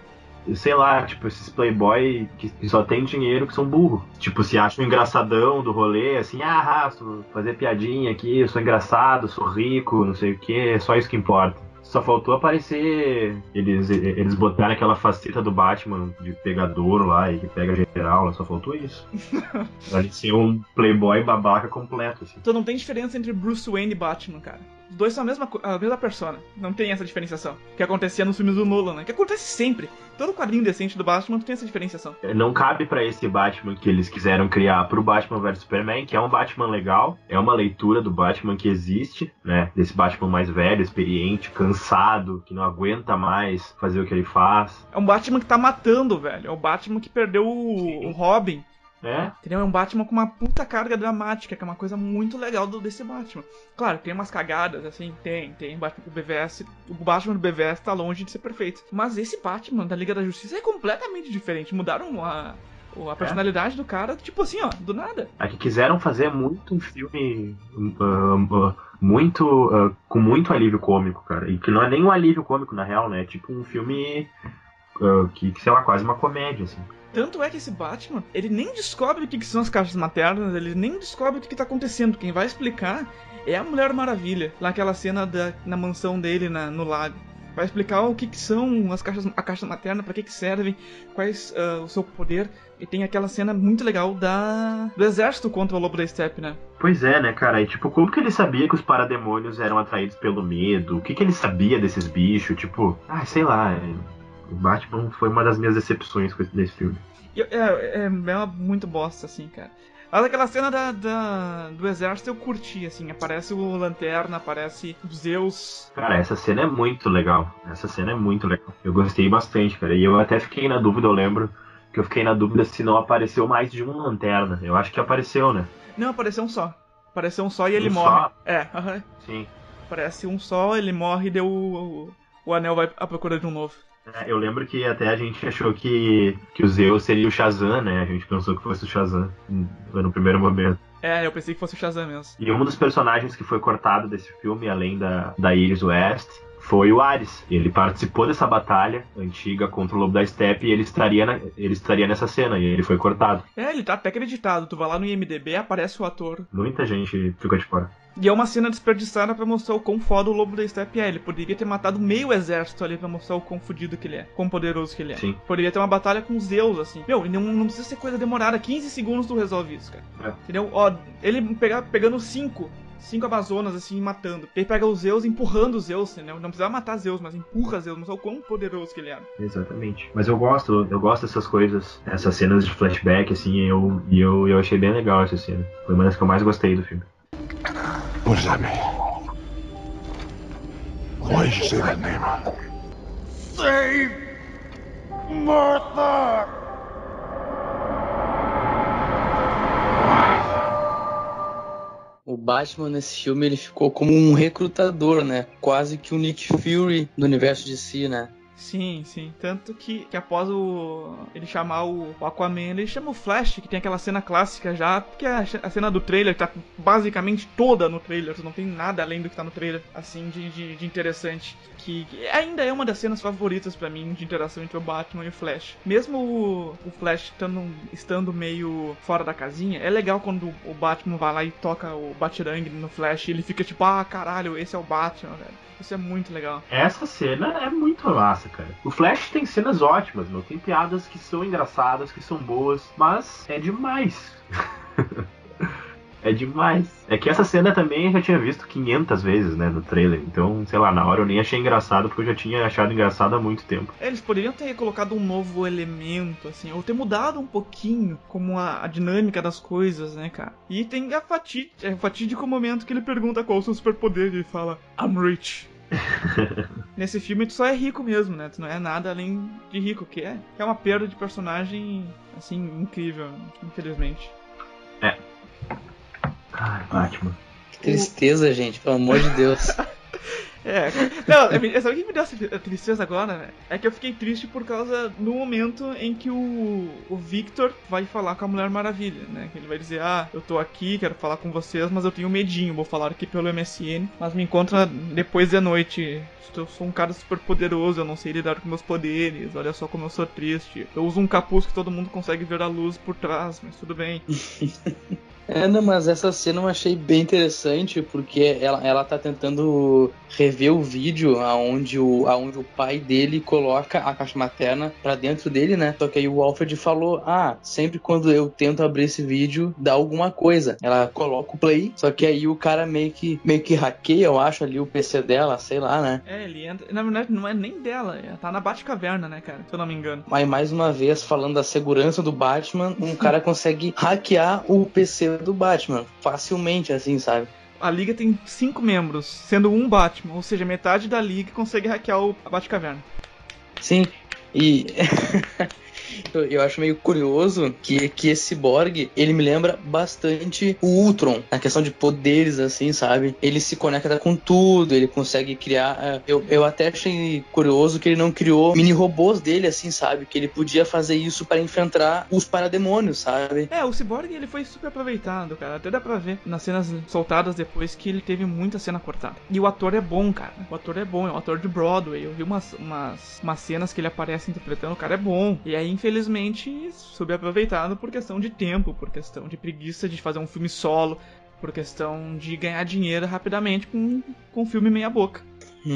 sei lá, tipo, esses playboy que, só tem dinheiro que são burro. Tipo, se acham engraçadão do rolê, assim, ah, fazer piadinha aqui, eu sou engraçado, sou rico, não sei o que, é só isso que importa. Só faltou aparecer. Eles, eles botaram aquela faceta do Batman de pegador lá e que pega geral, só faltou isso. *laughs* ser um playboy babaca completo, assim. Então não tem diferença entre Bruce Wayne e Batman, cara. Os dois são a mesma, a mesma persona. Não tem essa diferenciação. Que acontecia nos filmes do Nolan, né? Que acontece sempre. Todo quadrinho decente do Batman tem essa diferenciação. Não cabe pra esse Batman que eles quiseram criar pro Batman vs Superman, que é um Batman legal, é uma leitura do Batman que existe, né? Desse Batman mais velho, experiente, cansado, que não aguenta mais fazer o que ele faz. É um Batman que tá matando, velho. É o Batman que perdeu o, o Robin. É, Entendeu? É um Batman com uma puta carga dramática, que é uma coisa muito legal do, desse Batman. Claro, tem umas cagadas, assim, tem, tem. Batman do BVS, o Batman do BVS tá longe de ser perfeito. Mas esse Batman da Liga da Justiça é completamente diferente. Mudaram a, a personalidade do cara, tipo assim, ó, do nada. é que quiseram fazer muito um filme muito ah, com muito alívio cômico, cara. E que não é nem um alívio cômico, na real, né? É tipo um filme ah, que, que, sei lá, quase uma comédia, assim. Tanto é que esse Batman, ele nem descobre o que, que são as caixas maternas, ele nem descobre o que, que tá acontecendo. Quem vai explicar é a Mulher Maravilha, lá cena da, na mansão dele na- no lago. Vai explicar o que, que são as caixas, a caixa materna, para que, que servem, quais ah, o seu poder. E tem aquela cena muito legal da do exército contra o Lobo da Steppe, né? Pois é, né, cara? E tipo, como que ele sabia que os parademônios eram atraídos pelo medo? O que que ele sabia desses bichos? Tipo, ah, sei lá. é, O Batman foi uma das minhas decepções com esse desse filme. É, é, é muito bosta, assim, cara. Mas aquela cena da, da- do exército eu curti, assim. Aparece o Lanterna, aparece o Zeus. Cara, essa cena é muito legal. Essa cena é muito legal. Eu gostei bastante, cara. E eu até fiquei na dúvida, eu lembro que eu fiquei na dúvida se não apareceu mais de uma lanterna. Eu acho que apareceu, né? Não, apareceu um só. Apareceu um só e ele Um morre. só? É, aham. Sim. Aparece um só, ele morre e deu o, o anel vai à procura de um novo. É, eu lembro que até a gente achou que, que o Zeus seria o Shazam, né? A gente pensou que fosse o Shazam no primeiro momento. É, eu pensei que fosse o Shazam mesmo. E um dos personagens que foi cortado desse filme, além da, da Iris West, foi o Ares. Ele participou dessa batalha antiga contra o Lobo da Steppe e ele estaria, na- ele estaria nessa cena, e ele foi cortado. É, ele tá até acreditado. Tu vai lá no IMDB, aparece o ator. Muita gente ficou de fora. E é uma cena desperdiçada pra mostrar o quão foda o Lobo da Steppe é. Ele poderia ter matado meio exército ali pra mostrar o quão fudido que ele é. Quão poderoso que ele é. Sim. Poderia ter uma batalha com Zeus, assim. Meu, não, não precisa ser coisa demorada. 15 segundos tu resolve isso, cara. É. Entendeu? Ó, ele pegar, pegando cinco. Cinco Amazonas, assim, matando. Ele pega os Zeus empurrando os Zeus, entendeu? Não precisava matar Zeus, mas empurra Zeus, mostrar o quão poderoso que ele era. Exatamente. Mas eu gosto, eu gosto dessas coisas, essas cenas de flashback, assim, eu, e eu, eu achei bem legal essa cena. Foi uma das que eu mais gostei do filme. What does that mean? Why did you say that name? O Batman nesse filme ele ficou como um recrutador, né? Quase que o Nick Fury do universo de si, né? Sim, sim. Tanto que, que após o ele chamar o, Aquaman, ele chama o Flash, que tem aquela cena clássica já, que é a, a cena do trailer, que tá basicamente toda no trailer, não tem nada além do que tá no trailer, assim, de, de, de interessante. Que, ainda é uma das cenas favoritas pra mim de interação entre o Batman e o Flash. Mesmo o, o Flash estando, estando meio fora da casinha, é legal quando o Batman vai lá e toca o Batirang no Flash e ele fica tipo, ah, caralho, esse é o Batman, velho. Isso é muito legal. Essa cena é muito massa, cara. O Flash tem cenas ótimas, meu. Tem piadas que são engraçadas, que são boas, mas é demais. *laughs* é demais. É que essa cena também eu já tinha visto 500 vezes, né, no trailer. Então, sei lá, na hora eu nem achei engraçado, porque eu já tinha achado engraçado há muito tempo. Eles poderiam ter colocado um novo elemento, assim, ou ter mudado um pouquinho como a, a dinâmica das coisas, né, cara? E tem a fati- é, o fatídico momento que ele pergunta qual é o seu superpoder e fala, I'm rich. *laughs* Nesse filme tu só é rico mesmo, né? Tu não é nada além de rico, que é, que é uma perda de personagem, assim, incrível, infelizmente. Ai, Batman. Que tristeza, gente, pelo amor de Deus. *laughs* É, não, é, sabe o que me deu essa tristeza agora? Né? É que eu fiquei triste por causa do momento em que o, o Victor vai falar com a Mulher Maravilha, né? Que ele vai dizer, ah, eu tô aqui, quero falar com vocês, mas eu tenho medinho, vou falar aqui pelo MSN, mas me encontra depois da noite. Eu sou um cara super poderoso, eu não sei lidar com meus poderes, olha só como eu sou triste. Eu uso um capuz que todo mundo consegue ver a luz por trás, mas tudo bem. *laughs* É, não, mas essa cena eu achei bem interessante porque ela, ela tá tentando rever o vídeo aonde o, aonde o pai dele coloca a caixa materna para dentro dele, né? Só que aí o Alfred falou: Ah, sempre quando eu tento abrir esse vídeo, dá alguma coisa. Ela coloca o play, só que aí o cara meio que, meio que hackeia, eu acho, ali o PC dela, sei lá, né? É, ele entra. Na verdade, não é nem dela, ela tá na Batcaverna, né, cara? Se eu não me engano. Mas mais uma vez, falando da segurança do Batman, um cara consegue hackear o PC do Batman facilmente, assim, sabe? A liga tem cinco membros, sendo um Batman, ou seja, metade da liga consegue hackear o a Batcaverna. Sim, e *laughs* eu, eu acho meio curioso que, que esse Borg, ele me lembra bastante o Ultron, na questão de poderes, assim, sabe? Ele se conecta com tudo, ele consegue criar. é, Eu, eu até achei curioso que ele não criou mini robôs dele, assim, sabe? Que ele podia fazer isso para enfrentar os parademônios, sabe? É, o Cyborg ele foi super aproveitado, cara. Até dá pra ver nas cenas soltadas depois que ele teve muita cena cortada. E o ator é bom, cara. O ator é bom, é um ator de Broadway. Eu vi umas, umas, umas cenas que ele aparece interpretando, o cara é bom. E aí, infelizmente, subaproveitado por questão de tempo, por questão de preguiça de fazer um filme solo, por questão de ganhar dinheiro rapidamente com, com um filme meia-boca.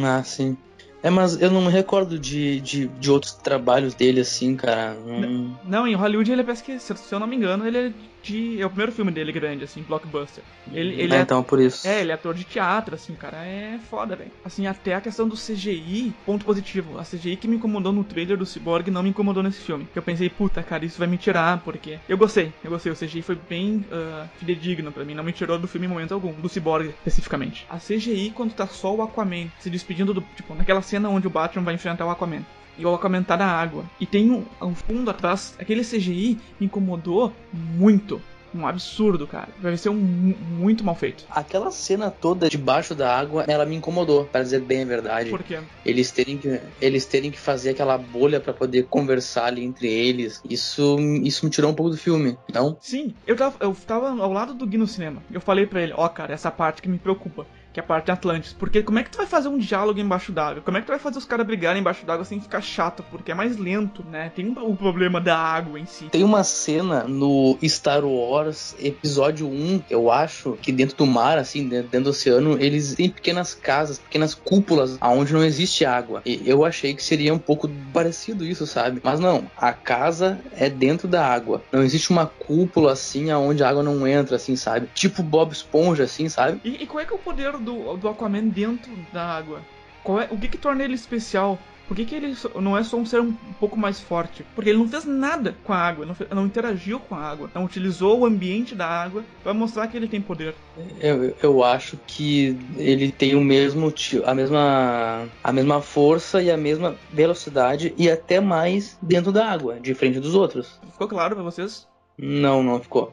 Ah, sim. É, mas eu não me recordo de, de, de outros trabalhos dele, assim, cara. Hum. Não, em Hollywood ele parece que, se se eu não me engano, ele é de. É o primeiro filme dele grande, assim, blockbuster. Ele, ele É, é. então, por isso. É, ele é ator de teatro, assim, cara é foda, velho. Assim, até a questão do CGI, ponto positivo. A CGI que me incomodou no trailer do Cyborg não me incomodou nesse filme. Que eu pensei, puta, cara, isso vai me tirar, porque. Eu gostei, eu gostei. O CGI foi bem ah, fidedigno pra mim, não me tirou do filme em momento algum, do Cyborg especificamente. A CGI, quando tá só o Aquaman se despedindo do. Tipo, naquela cena onde o Batman vai enfrentar o Aquaman. E o tá na água. E tem um, um fundo atrás. Aquele CGI me incomodou muito. Um absurdo, cara. Vai ser um mu- muito mal feito. Aquela cena toda debaixo da água, ela me incomodou, pra dizer bem a verdade. Por quê? Eles terem que, eles terem que fazer aquela bolha pra poder conversar ali entre eles. Isso, isso me tirou um pouco do filme, não? Sim, eu tava, eu tava ao lado do Gui no cinema. Eu falei pra ele, ó, cara, essa parte que me preocupa. Que é a parte de Atlantis. Porque como é que tu vai fazer um diálogo embaixo d'água? Como é que tu vai fazer os caras brigarem embaixo d'água sem ficar chato? Porque é mais lento, né? Tem um- o problema da água em si. Tem uma cena no Star Wars episódio 1, eu acho, que dentro do mar, assim, dentro, dentro do oceano, eles têm pequenas casas, pequenas cúpulas, aonde não existe água. E eu achei que seria um pouco parecido isso, sabe? Mas não, a casa é dentro da água. Não existe uma cúpula assim, aonde a água não entra, assim, sabe? Tipo Bob Esponja, assim, sabe? E, e qual é que é o poder do, do Aquaman dentro da água? Qual é, o que que torna ele especial? Por que, que ele não é só um ser um pouco mais forte? Porque ele não fez nada com a água, não, fe- não interagiu com a água, não utilizou o ambiente da água pra mostrar que ele tem poder. Eu, eu acho que ele tem o mesmo a mesma a mesma força e a mesma velocidade e até mais dentro da água, diferente dos outros. Ficou claro pra vocês? Não, não ficou.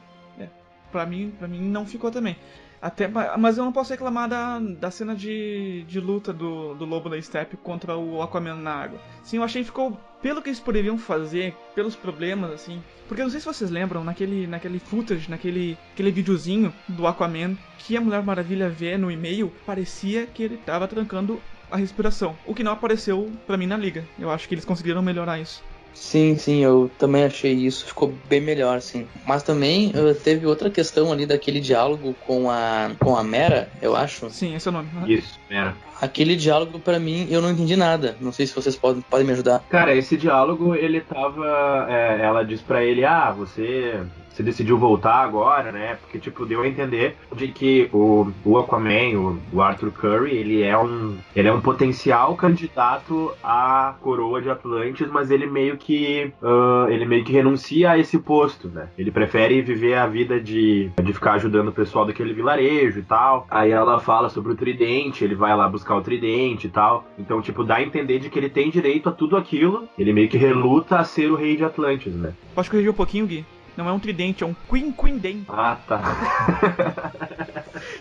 Pra mim, pra mim não ficou também. Até, ma- mas eu não posso reclamar da, da cena de, de luta do, do Lobo da Steppe contra o Aquaman na água. Sim, eu achei que ficou, pelo que eles poderiam fazer, pelos problemas, assim. Porque eu não sei se vocês lembram, naquele, naquele footage, naquele aquele videozinho do Aquaman, que a Mulher Maravilha vê no e-mail, parecia que ele tava trancando a respiração. O que não apareceu pra mim na liga. Eu acho que eles conseguiram melhorar isso. Sim, sim, eu também achei isso, ficou bem melhor, sim. Mas também eh, teve outra questão ali daquele diálogo com a com a Mera, eu acho. Sim, esse é o nome. Isso, era. Aquele diálogo pra mim eu não entendi nada. Não sei se vocês podem, podem me ajudar. Cara, esse diálogo, ele tava. é, ela diz pra ele: Ah, você. Você decidiu voltar agora, né? Porque, tipo, deu a entender de que o, o Aquaman, o, o Arthur Curry, ele é um. Ele é um potencial candidato à coroa de Atlantis, mas ele meio que. ah, ele meio que renuncia a esse posto, né? Ele prefere viver a vida de, de ficar ajudando o pessoal daquele vilarejo e tal. Aí ela fala sobre o tridente, ele vai lá buscar o tridente e tal. Então, tipo, dá a entender de que ele tem direito a tudo aquilo. Ele meio que reluta a ser o rei de Atlantis, né? Pode corrigir um pouquinho, Gui? Não é um tridente, é um Queen Queen Dente. Ah, tá. *laughs*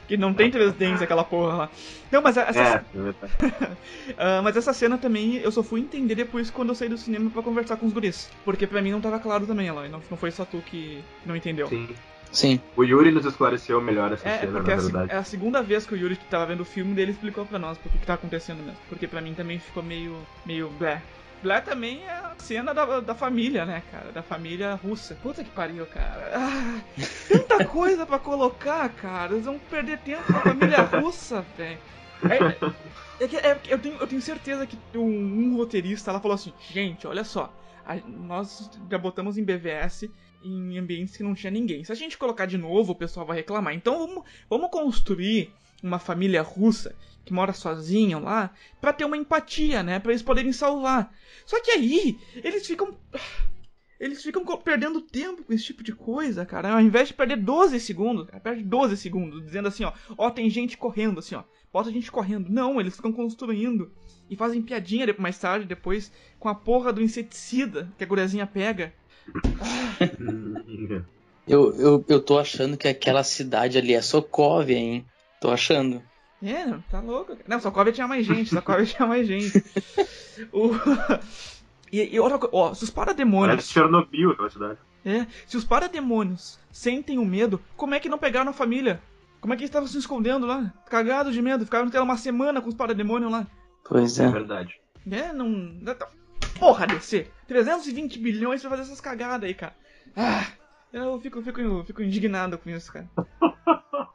Que não tem três dentes aquela porra lá. Não, mas essa, É, *laughs* ah, mas essa cena também eu só fui entender depois quando eu saí do cinema pra conversar com os guris. Porque pra mim não tava claro também, Eloy. Não, não foi só tu que não entendeu. sim. Sim. O Yuri nos esclareceu melhor essa É, cena, porque na é verdade. é a segunda vez que o Yuri tava vendo o filme dele explicou pra nós o que, tá acontecendo mesmo. Porque pra mim também ficou meio. meio blé. Blé também é a cena da, da família, né, cara? Da família russa. Puta que pariu, cara. Ah, *laughs* tanta coisa pra colocar, cara. Eles vão perder tempo com a família *laughs* russa, velho. É, é que- é que eu, tenho, eu tenho certeza que um, um roteirista lá falou assim: gente, olha só, a- nós já botamos em BVS em ambientes que não tinha ninguém. Se a gente colocar de novo, o pessoal vai reclamar. Então vamos, vamos construir uma família russa que mora sozinha lá pra ter uma empatia, né? Pra eles poderem salvar. Só que aí eles ficam. *sighs* Eles ficam perdendo tempo com esse tipo de coisa, cara. Ao invés de perder 12 segundos, perde 12 segundos, dizendo assim, ó, ó, tem gente correndo, assim, ó. Bota gente correndo. Não, eles ficam construindo. E fazem piadinha mais tarde, depois, com a porra do inseticida que a guriazinha pega. *laughs* Eu, eu, eu tô achando que aquela cidade ali é Sokovia, hein? Tô achando. É, não, tá louco. Não, Sokovia tinha mais gente, Sokovia tinha mais gente. *laughs* O... *laughs* E, e outra coisa, ó, se os parademônios. Parece Chernobyl aquela cidade. É, se os parademônios sentem o medo, como é que não pegaram a família? Como é que eles estavam se escondendo lá? Cagados de medo, ficaram até uma semana com os parademônios lá. Pois É é. verdade. É, não. Porra, DC! 320 bilhões pra fazer essas cagadas aí, cara. Ah, eu fico, fico, fico indignado com isso, cara. *laughs*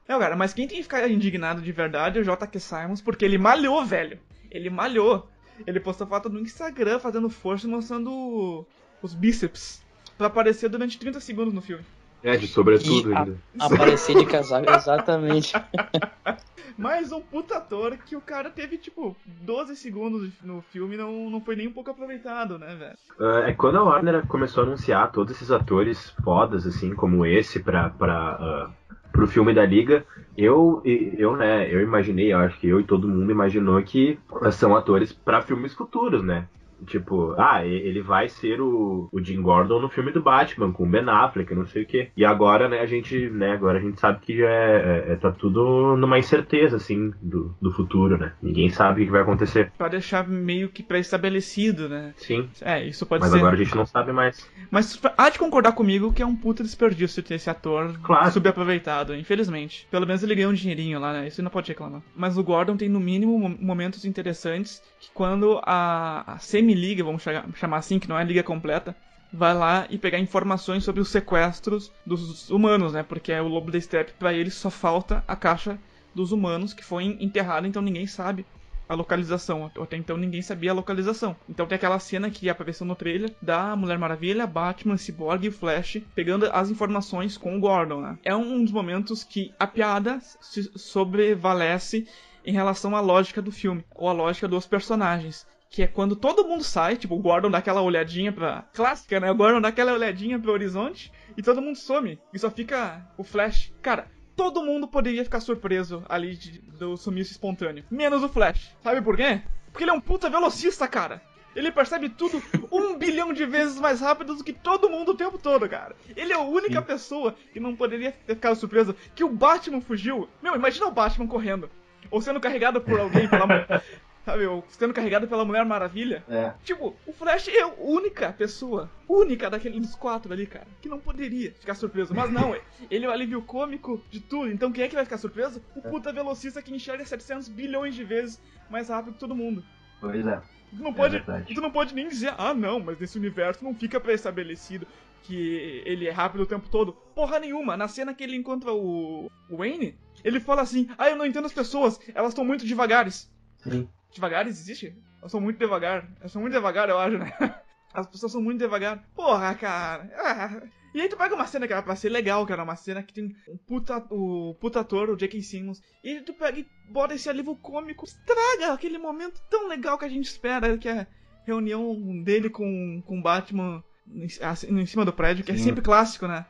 É, cara, mas quem tem que ficar indignado de verdade é o J.K. Simons, porque ele malhou, velho. Ele malhou. Ele postou foto no Instagram fazendo força e mostrando os bíceps. Pra aparecer durante 30 segundos no filme. É, de sobretudo E a- ainda. Aparecer de casaco, exatamente. *laughs* Mais um puta ator que o cara teve, tipo, 12 segundos no filme e não, não foi nem um pouco aproveitado, né, velho? Ah, é quando a Warner começou a anunciar todos esses atores fodas, assim, como esse, pra, pra, ah, pro filme da Liga, eu, e- eu, né, eu imaginei, eu acho que eu e todo mundo imaginou que são atores pra filmes futuros, né? Tipo, ah, ele vai ser o, o Jim Gordon no filme do Batman, com o Ben Affleck, não sei o quê. E agora, né, a gente, né, agora a gente sabe que já é, é- é- tá tudo numa incerteza, assim, do, do futuro, né? Ninguém sabe o que vai acontecer. Pra deixar meio que pré-estabelecido, né? Sim, É, isso pode mas ser. agora a gente não sabe mais. Mas há de concordar comigo que é um puta desperdício ter esse ator Claro. subaproveitado, infelizmente. Pelo menos ele ganhou um dinheirinho lá, né? Isso não pode reclamar. Mas o Gordon tem no mínimo mo- momentos interessantes que quando a, a semi-liga, vamos cha- chamar assim, que não é liga completa, vai lá e pegar informações sobre os sequestros dos humanos, né? Porque o Lobo da Steppe, pra ele só falta a caixa dos humanos que foi enterrada, então ninguém sabe a localização. Até então ninguém sabia a localização. Então tem aquela cena que apareceu no trailer da Mulher Maravilha, Batman, Cyborg e Flash pegando as informações com o Gordon, né? É um dos momentos que a piada se sobrevalece em relação à lógica do filme, ou à lógica dos personagens. Que é quando todo mundo sai, tipo, o Gordon dá aquela olhadinha pra. Clássica, né? O Gordon dá aquela olhadinha pro horizonte e todo mundo some. E só fica o Flash. Cara, todo mundo poderia ficar surpreso ali de- do sumiço espontâneo. Menos o Flash. Sabe por quê? Porque ele é um puta velocista, cara. Ele percebe tudo um *laughs* bilhão de vezes mais rápido do que todo mundo o tempo todo, cara. Ele é a única pessoa que não poderia ter ficado surpreso que o Batman fugiu. Meu, imagina o Batman correndo. Ou sendo carregado por alguém, pela *laughs* Sabe, ou sendo carregado pela Mulher Maravilha. É. Tipo, o Flash é a única pessoa, única daquele dos quatro ali, cara, que não poderia ficar surpreso. Mas não, *laughs* ele é o alívio cômico de tudo. Então quem é que vai ficar surpreso? O puta velocista que enxerga 700 bilhões de vezes mais rápido que todo mundo. Pois é. Tu não pode, verdade. tu não pode nem dizer, ah não, mas nesse universo não fica pré-estabelecido que ele é rápido o tempo todo. Porra nenhuma. Na cena que ele encontra o, Wayne, ele fala assim, ah, eu não entendo as pessoas, elas estão muito devagares. Sim. Devagares existe? Elas são muito devagar. Elas são muito devagar, eu acho, né? *laughs* As pessoas são muito devagar. Porra, cara. Ah. E aí tu pega uma cena que era pra ser legal, que era uma cena que tem um puta, o puta ator, o J.K. Simmons, e tu pega e bota esse alívio cômico, estraga aquele momento tão legal que a gente espera, que é a reunião dele com, com Batman em, assim, em cima do prédio, que é Sim. sempre clássico, né?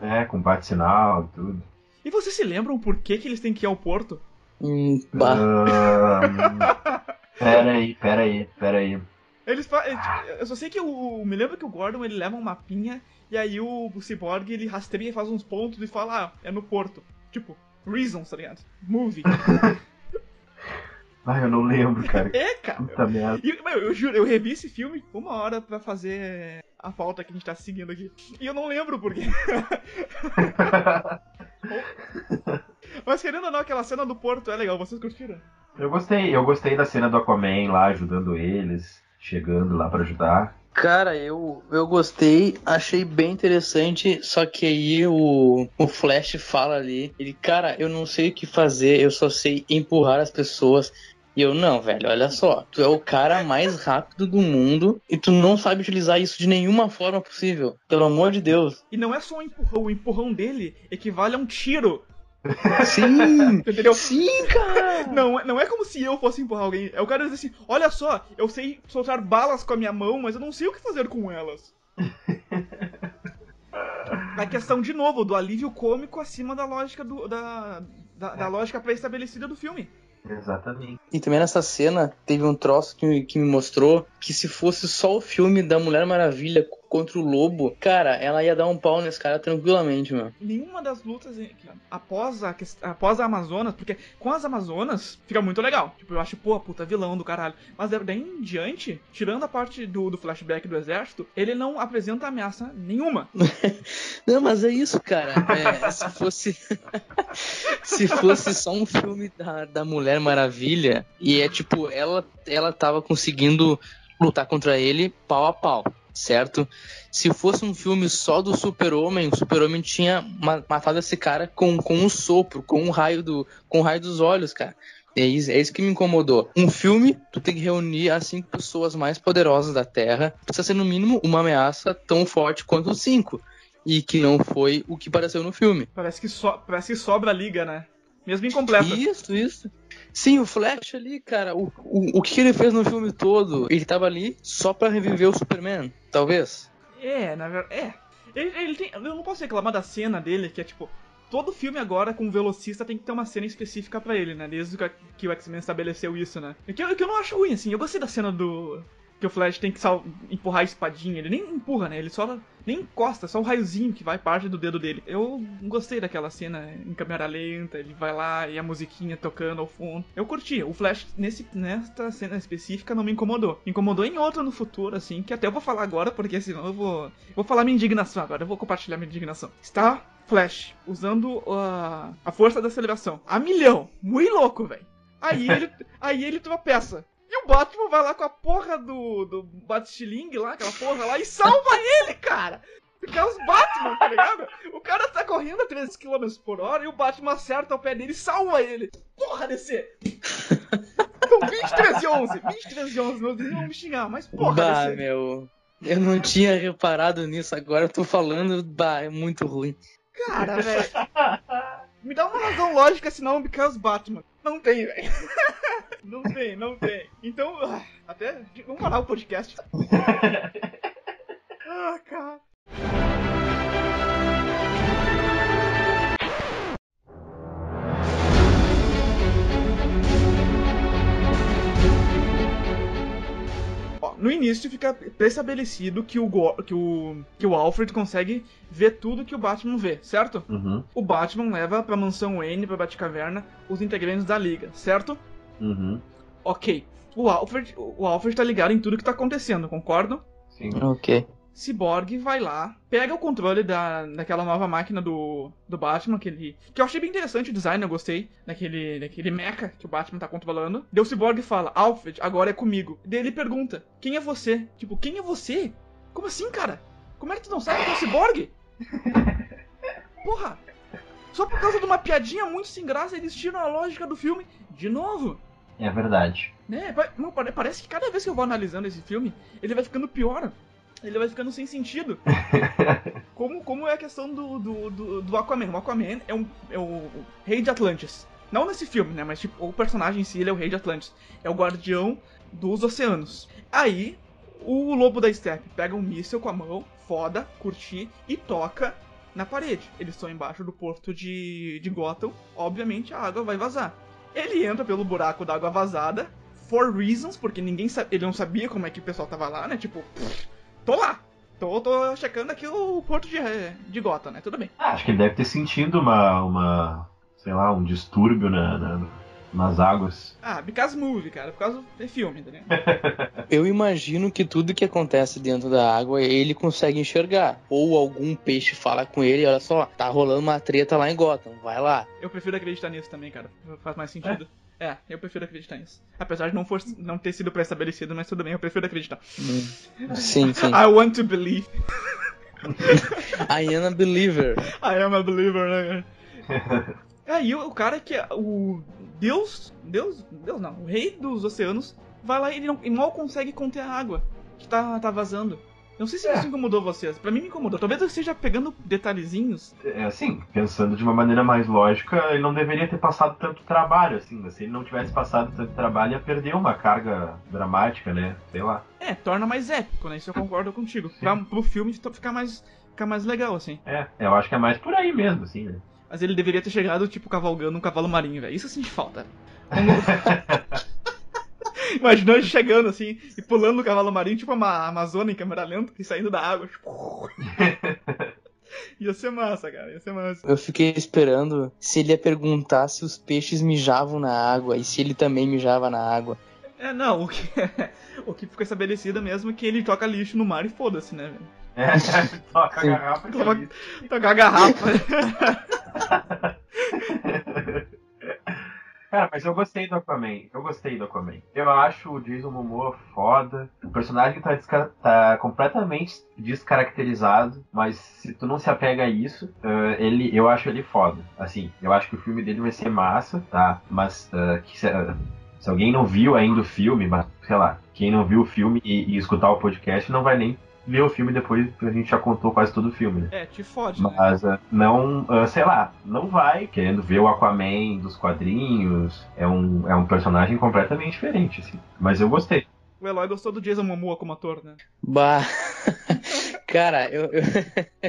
É, com parte sinal e tudo. E vocês se lembram por que, que eles têm que ir ao porto? Hum, bah. Ahn, pera aí, pera aí, pera aí. Eles fa... Eu só sei que o. Me lembro que o Gordon ele leva um mapinha E aí o, o Cyborg ele rastreia, faz uns pontos e fala, ah, é no porto. Tipo, Reasons, tá ligado? Movie. *laughs* Ah, eu não lembro, cara. *laughs* é, cara. Puta merda. E, meu, eu juro, eu revi esse filme uma hora pra fazer a pauta que a gente tá seguindo aqui. E eu não lembro por quê. *laughs* Mas querendo ou não, aquela cena do porto é legal, vocês curtiram? Eu gostei, eu gostei da cena do Aquaman lá ajudando eles, chegando lá pra ajudar. Cara, eu, eu gostei, achei bem interessante, só que aí o, o Flash fala ali, ele, cara, eu não sei o que fazer, eu só sei empurrar as pessoas. E eu, não, velho, olha só, tu é o cara mais rápido do mundo e tu não sabe utilizar isso de nenhuma forma possível. Pelo amor de Deus. E não é só um empurrão, o empurrão dele equivale a um tiro. Sim! *laughs* Entendeu? Sim, cara! Não, é- não é como se eu fosse empurrar alguém. É o cara dizer assim: olha só, eu sei soltar balas com a minha mão, mas eu não sei o que fazer com elas. A questão, de novo, do alívio cômico acima da lógica do, da, da, da lógica pré-estabelecida do filme. Exatamente. E também nessa cena teve um troço que, me- que me mostrou que se fosse só o filme da Mulher Maravilha contra o Lobo, cara, ela ia dar um pau nesse cara tranquilamente, meu. Nenhuma das lutas após a, após a Amazonas, porque com as Amazonas fica muito legal. Tipo, eu acho, pô, puta vilão do caralho. Mas daí em diante, tirando a parte do, do flashback do exército, ele não apresenta ameaça nenhuma. *laughs* Não, mas é isso, cara. É, se fosse. *laughs* se fosse só um filme da, da Mulher Maravilha, e é tipo, ela, ela tava conseguindo lutar contra ele pau a pau, certo? Se fosse um filme só do Super-Homem, o Super-Homem tinha ma- matado esse cara com, com um sopro, com um raio do, com um raio dos olhos, cara. É isso, é isso que me incomodou. Um filme, tu tem que reunir as cinco pessoas mais poderosas da Terra. Precisa ser, no mínimo, uma ameaça tão forte quanto os cinco. E que não foi o que pareceu no filme. Parece que, so, parece que sobra a liga, né? Mesmo incompleta. Isso, isso. Sim, o Flash ali, cara, o, o, o que ele fez no filme todo? Ele tava ali só pra reviver o Superman, talvez. É, na verdade. É. Ele, ele tem. Eu não posso reclamar da cena dele, que é tipo. Todo filme agora com o velocista tem que ter uma cena específica pra ele, né? Desde que, que o X-Men estabeleceu isso, né? Que, que eu não acho ruim, assim. Eu gostei da cena do. Que o Flash tem que empurrar a espadinha. Ele nem empurra, né? Ele só. Nem encosta, só o raiozinho que vai parte do dedo dele. Eu gostei daquela cena em câmera lenta. Ele vai lá e a musiquinha tocando ao fundo. Eu curti. O Flash, nesse, nessa cena específica, não me incomodou. Me incomodou em outra no futuro, assim, que até eu vou falar agora, porque senão eu vou. Vou falar minha indignação agora. Eu vou compartilhar minha indignação. Está Flash usando a, a força da aceleração a milhão. Muito louco, velho. Aí ele, aí ele tropeça. E o Batman vai lá com a porra do, do Batstiling lá, aquela porra lá, e salva *laughs* ele, cara! Porque é os Batman, tá ligado? O cara tá correndo a 300 km por hora e o Batman acerta o pé dele e salva ele. Porra, DC! Então, 23 e 11, 23 e 11, meus vizinhos vão me xingar, mas porra, bah, DC. meu. Eu não tinha reparado nisso agora, eu tô falando, bah, é muito ruim. Cara, velho. Me dá uma razão lógica, senão because Batman. Não tem, velho. *laughs* Não tem, não tem. Então, ah, até. Vamos parar o podcast. *laughs* Ah, cara. No início fica pré-estabelecido que o, Go- que, o, que o Alfred consegue ver tudo que o Batman vê, certo? Uhum, O Batman leva pra mansão Wayne, pra Batcaverna, os integrantes da Liga, certo? Uhum. Ok. O Alfred, o Alfred tá ligado em tudo que tá acontecendo, concordam? Sim. Ok. Cyborg vai lá, pega o controle da, daquela nova máquina do, do Batman, que, ele, que eu achei bem interessante o design, eu gostei, daquele, daquele mecha que o Batman tá controlando. O Cyborg fala, Alfred, agora é comigo. Daí ele pergunta, quem é você? Tipo, quem é você? Como assim, cara? Como é que tu não sabe que é o Cyborg? *laughs* Porra! Só por causa de uma piadinha muito sem graça, eles tiram a lógica do filme de novo. É verdade. Né? Parece que cada vez que eu vou analisando esse filme, ele vai ficando pior. Ele vai ficando sem sentido. *laughs* como, como é a questão do, do, do, do Aquaman. O Aquaman é, um, é o rei de Atlantis. Não nesse filme, né? Mas tipo, o personagem em si ele é o rei de Atlantis. É o guardião dos oceanos. Aí, o lobo da steppe pega um míssil com a mão, foda, curtir e toca na parede. Eles estão embaixo do porto de, de Gotham. Obviamente a água vai vazar. Ele entra pelo buraco da água vazada, for reasons, porque ninguém ele não sabia como é que o pessoal tava lá, né? Tipo, pff, tô lá. Tô, tô checando aqui o porto de, de Gotham, né? Tudo bem. Ah, acho que ele deve ter sentido uma, uma sei lá, um distúrbio na, na- nas águas. Ah, because movie, cara. Por causa do filme, entendeu? *laughs* Eu imagino que tudo que acontece dentro da água ele consegue enxergar. Ou algum peixe fala com ele, olha só, tá rolando uma treta lá em Gotham, vai lá. Eu prefiro acreditar nisso também, cara. Faz mais sentido. É, eu prefiro acreditar nisso. Apesar de não, for, não ter sido pré-estabelecido, mas tudo bem, eu prefiro acreditar. Sim, sim. I want to believe. *laughs* I am a believer. I am a believer, né? cara? *laughs* Aí o, o cara que é o Deus, Deus, Deus não, o rei dos oceanos vai lá e ele não, e mal consegue conter a água que tá, tá vazando. Não sei se É. isso incomodou vocês. Pra mim me incomodou. Talvez eu esteja pegando detalhezinhos. É assim, pensando de uma maneira mais lógica, ele não deveria ter passado tanto trabalho, assim. Se ele não tivesse passado tanto trabalho, ia perder uma carga dramática, né? Sei lá. É, torna mais épico, né? Isso eu *laughs* concordo contigo. Pra, pro filme ficar mais, ficar mais legal, assim. É, eu acho que é mais por aí mesmo, assim, né? Mas ele deveria ter chegado, tipo, cavalgando um cavalo marinho, velho. Isso eu senti falta. Como- *laughs* Imaginou ele chegando assim e pulando no cavalo marinho, tipo uma Amazônia em câmera lenta e saindo da água. Tipo... *laughs* ia ser massa, cara. Ia ser massa. Eu fiquei esperando se ele ia perguntar se os peixes mijavam na água e se ele também mijava na água. É, não, o que, *laughs* o que ficou estabelecido mesmo é que ele toca lixo no mar e foda-se, né, velho? É, *laughs* toca a garrafa e Toma-. Tocar a garrafa. Cara, mas eu gostei do Aquaman. Eu gostei do Aquaman. Eu acho o Jason Momoa foda. O personagem tá, tá completamente descaracterizado, mas se tu não se apega a isso, eh, ele, eu acho ele foda. Assim, eu acho que o filme dele vai ser massa, tá? Mas eh, que se, eh, se alguém não viu ainda o filme, mas sei lá, quem não viu o filme e, e escutar o podcast não vai nem ver o filme depois que a gente já contou quase todo o filme, né? É, te fode, né? Mas ah, não, ah, sei lá, não vai querendo ver o Aquaman dos quadrinhos. É um, é um personagem completamente diferente, assim. Mas eu gostei. O Eloy gostou do Jason Momoa como ator, né? Bah. *laughs* Cara, eu, eu,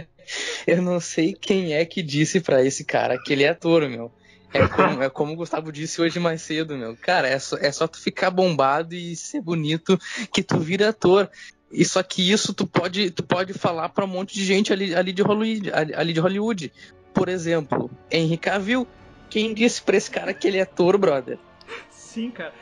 *laughs* eu não sei quem é que disse pra esse cara que ele é ator, meu. É como, é como o Gustavo disse hoje mais cedo, meu. Cara, é só, é só tu ficar bombado e ser bonito que tu vira ator. E só que isso tu pode, tu pode falar pra um monte de gente ali, ali, de Hollywood, ali, ali de Hollywood. Por exemplo, Henry Cavill. Quem disse pra esse cara que ele é ator, brother? Sim, cara.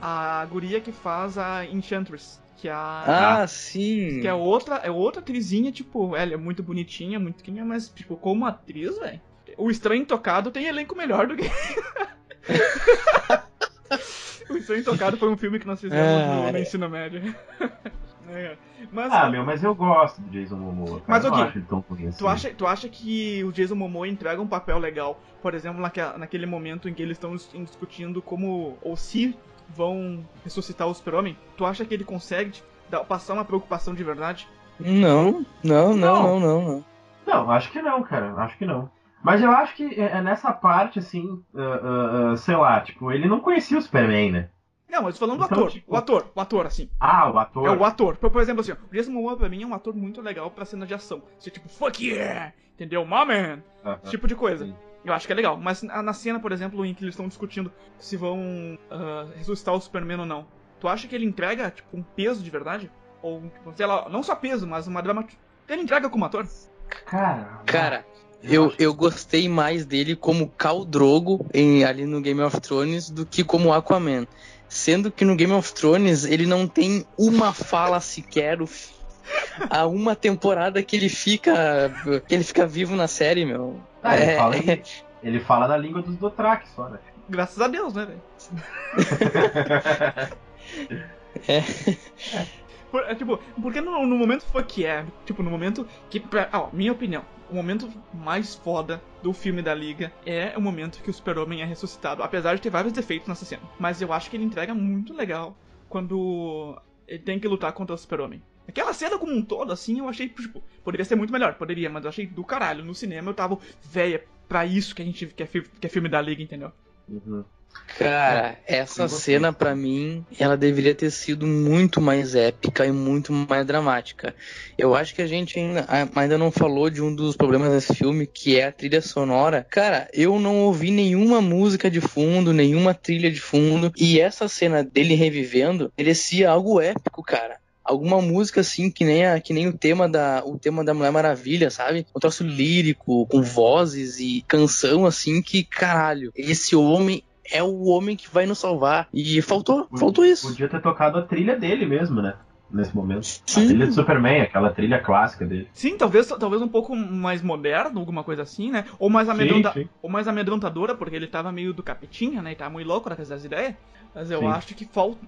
A, a guria que faz a Enchantress. Que é a. Ah, sim. Que é outra, é outra atrizinha, tipo, ela é muito bonitinha, muito quinha, mas, tipo, como atriz, velho. O Estranho Intocado tem elenco melhor do que. *laughs* o Estranho Intocado foi um filme que nós fizemos no, Ah, no é. ensino médio. *laughs* É. Mas, Ah, meu, mas eu gosto do Jason Momoa. Cara. Mas, eu acho ele tão ruim assim. tu, acha, tu acha que o Jason Momoa entrega um papel legal, por exemplo, naquela, naquele momento em que eles estão dis- discutindo como, ou se vão ressuscitar o super-homem? Tu acha que ele consegue tipo, dar- passar uma preocupação de verdade? Não, não, não, Não. não, não, não. Acho que não, cara. Acho que não. Mas eu acho que é é nessa parte, assim, ah, ah, ah, sei lá, tipo, ele não conhecia o Superman, né? Não, mas falando do Então, ator, tipo- o ator, o ator, assim. Ah, o ator. É o ator. Por, por exemplo, assim, ó, o Jason Momoa pra mim é um ator muito legal pra cena de ação. Você tipo, fuck yeah! Entendeu? My man! Ah, Esse tipo de coisa. Sim. Eu acho que é legal. Mas na, na cena, por exemplo, em que eles estão discutindo se vão ah, ressuscitar o Superman ou não, tu acha que ele entrega, tipo, um peso de verdade? Ou, tipo, sei lá, não só peso, mas uma drama. Ele entrega como ator? Cara. Cara, eu, eu gostei mais dele como Khal Drogo em, ali no Game of Thrones do que como Aquaman. Sendo que no Game of Thrones ele não tem uma fala sequer. Há uma temporada que ele fica. que ele fica vivo na série, meu. Ah, ele, É, fala, em- ele fala na língua dos Dothraki só, né? Graças a Deus, né, velho? *laughs* É. Por- é, tipo, porque no, no momento fuck yeah, tipo, no momento que, pra, ó, minha opinião, o momento mais foda do filme da Liga é o momento que o Super-Homem é ressuscitado, apesar de ter vários defeitos nessa cena. Mas eu acho que ele entrega muito legal quando ele tem que lutar contra o Super-Homem. Aquela cena como um todo, assim, eu achei, tipo, poderia ser muito melhor, poderia, mas eu achei do caralho. No cinema eu tava, véia, pra isso que a gente que é, é filme da Liga, entendeu? Uhum. Cara, essa cena pra mim, ela deveria ter sido muito mais épica e muito mais dramática. Eu acho que a gente ainda, ainda não falou de um dos problemas desse filme, que é a trilha sonora. Cara, eu não ouvi nenhuma música de fundo, nenhuma trilha de fundo, e essa cena dele revivendo merecia algo épico, cara. alguma música assim que nem a, que nem o tema da o tema da Mulher Maravilha, sabe? Um troço lírico com vozes e canção assim que caralho, esse homem é o homem que vai nos salvar. E faltou, faltou isso. Podia ter tocado a trilha dele mesmo, né? Nesse momento. Sim. A trilha de Superman, aquela trilha clássica dele. Sim, talvez, talvez um pouco mais moderno, alguma coisa assim, né? Ou mais, amedronta... sim. Ou mais amedrontadora, porque ele tava meio do capetinha, né? E tava muito louco das ideias. Mas eu Sim. acho que falta.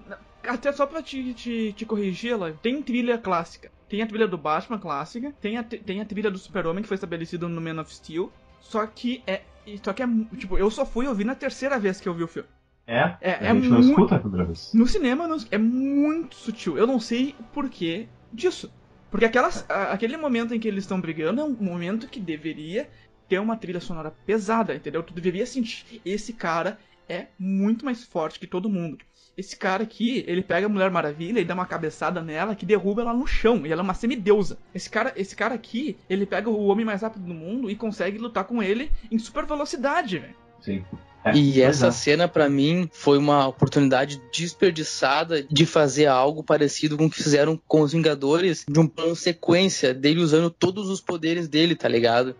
Até só pra te, te, te corrigir, ela tem trilha clássica. Tem a trilha do Batman clássica, tem a, tem a trilha do Super-Homem que foi estabelecida no Man of Steel. Só que é. Só que é. Tipo, eu só fui ouvir na terceira vez que eu vi o filme. É? É- a é gente não escuta a primeira vez. No cinema não- é muito sutil. Eu não sei o porquê disso. Porque aquelas, a- aquele momento em que eles estão brigando é um momento que deveria ter uma trilha sonora pesada, entendeu? Tu deveria sentir. Esse cara é muito mais forte que todo mundo. Esse cara aqui, ele pega a Mulher Maravilha e dá uma cabeçada nela que derruba ela no chão. E ela é uma semideusa. Esse cara, esse cara aqui, ele pega o homem mais rápido do mundo e consegue lutar com ele em super velocidade, velho. Sim. É, E essa é. cena, pra mim, foi uma oportunidade desperdiçada de fazer algo parecido com o que fizeram com os Vingadores, de um plano sequência dele usando todos os poderes dele, tá ligado?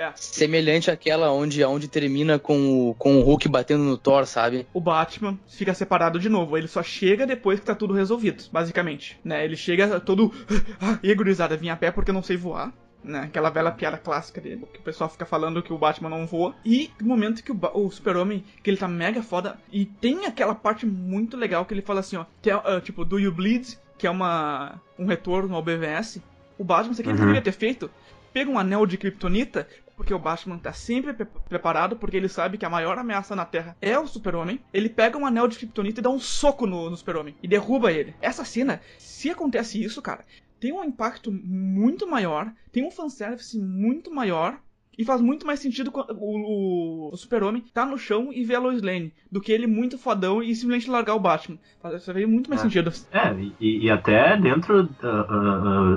É. Semelhante àquela onde, onde termina com o, com o Hulk batendo no Thor, sabe? o Batman fica separado de novo. Ele só chega depois que tá tudo resolvido, basicamente. Né? Ele chega todo. *laughs* Ah, e gurizada, vim a pé porque eu não sei voar. Né? Aquela velha piada clássica dele, que o pessoal fica falando que o Batman não voa. E no momento que o, o Super-Homem, que ele tá mega foda, e tem aquela parte muito legal que ele fala assim, ó, tell- ah, tipo, do you bleed? Que é uma um retorno ao BVS. O Batman, isso aqui ele Uhum. deveria ter feito. Pega um anel de Kryptonita, porque o Batman tá sempre pre- preparado, porque ele sabe que a maior ameaça na Terra é o Super-Homem. Ele pega um anel de Kryptonita e dá um soco no, no Super-Homem e derruba ele. Essa cena, se acontece isso, cara, tem um impacto muito maior, tem um fanservice muito maior. E faz muito mais sentido o, o, o Super-Homem tá no chão e vê a Lois Lane do que ele muito fodão e simplesmente largar o Batman. Faz faz muito mais É. sentido. É, e, e até dentro, ah,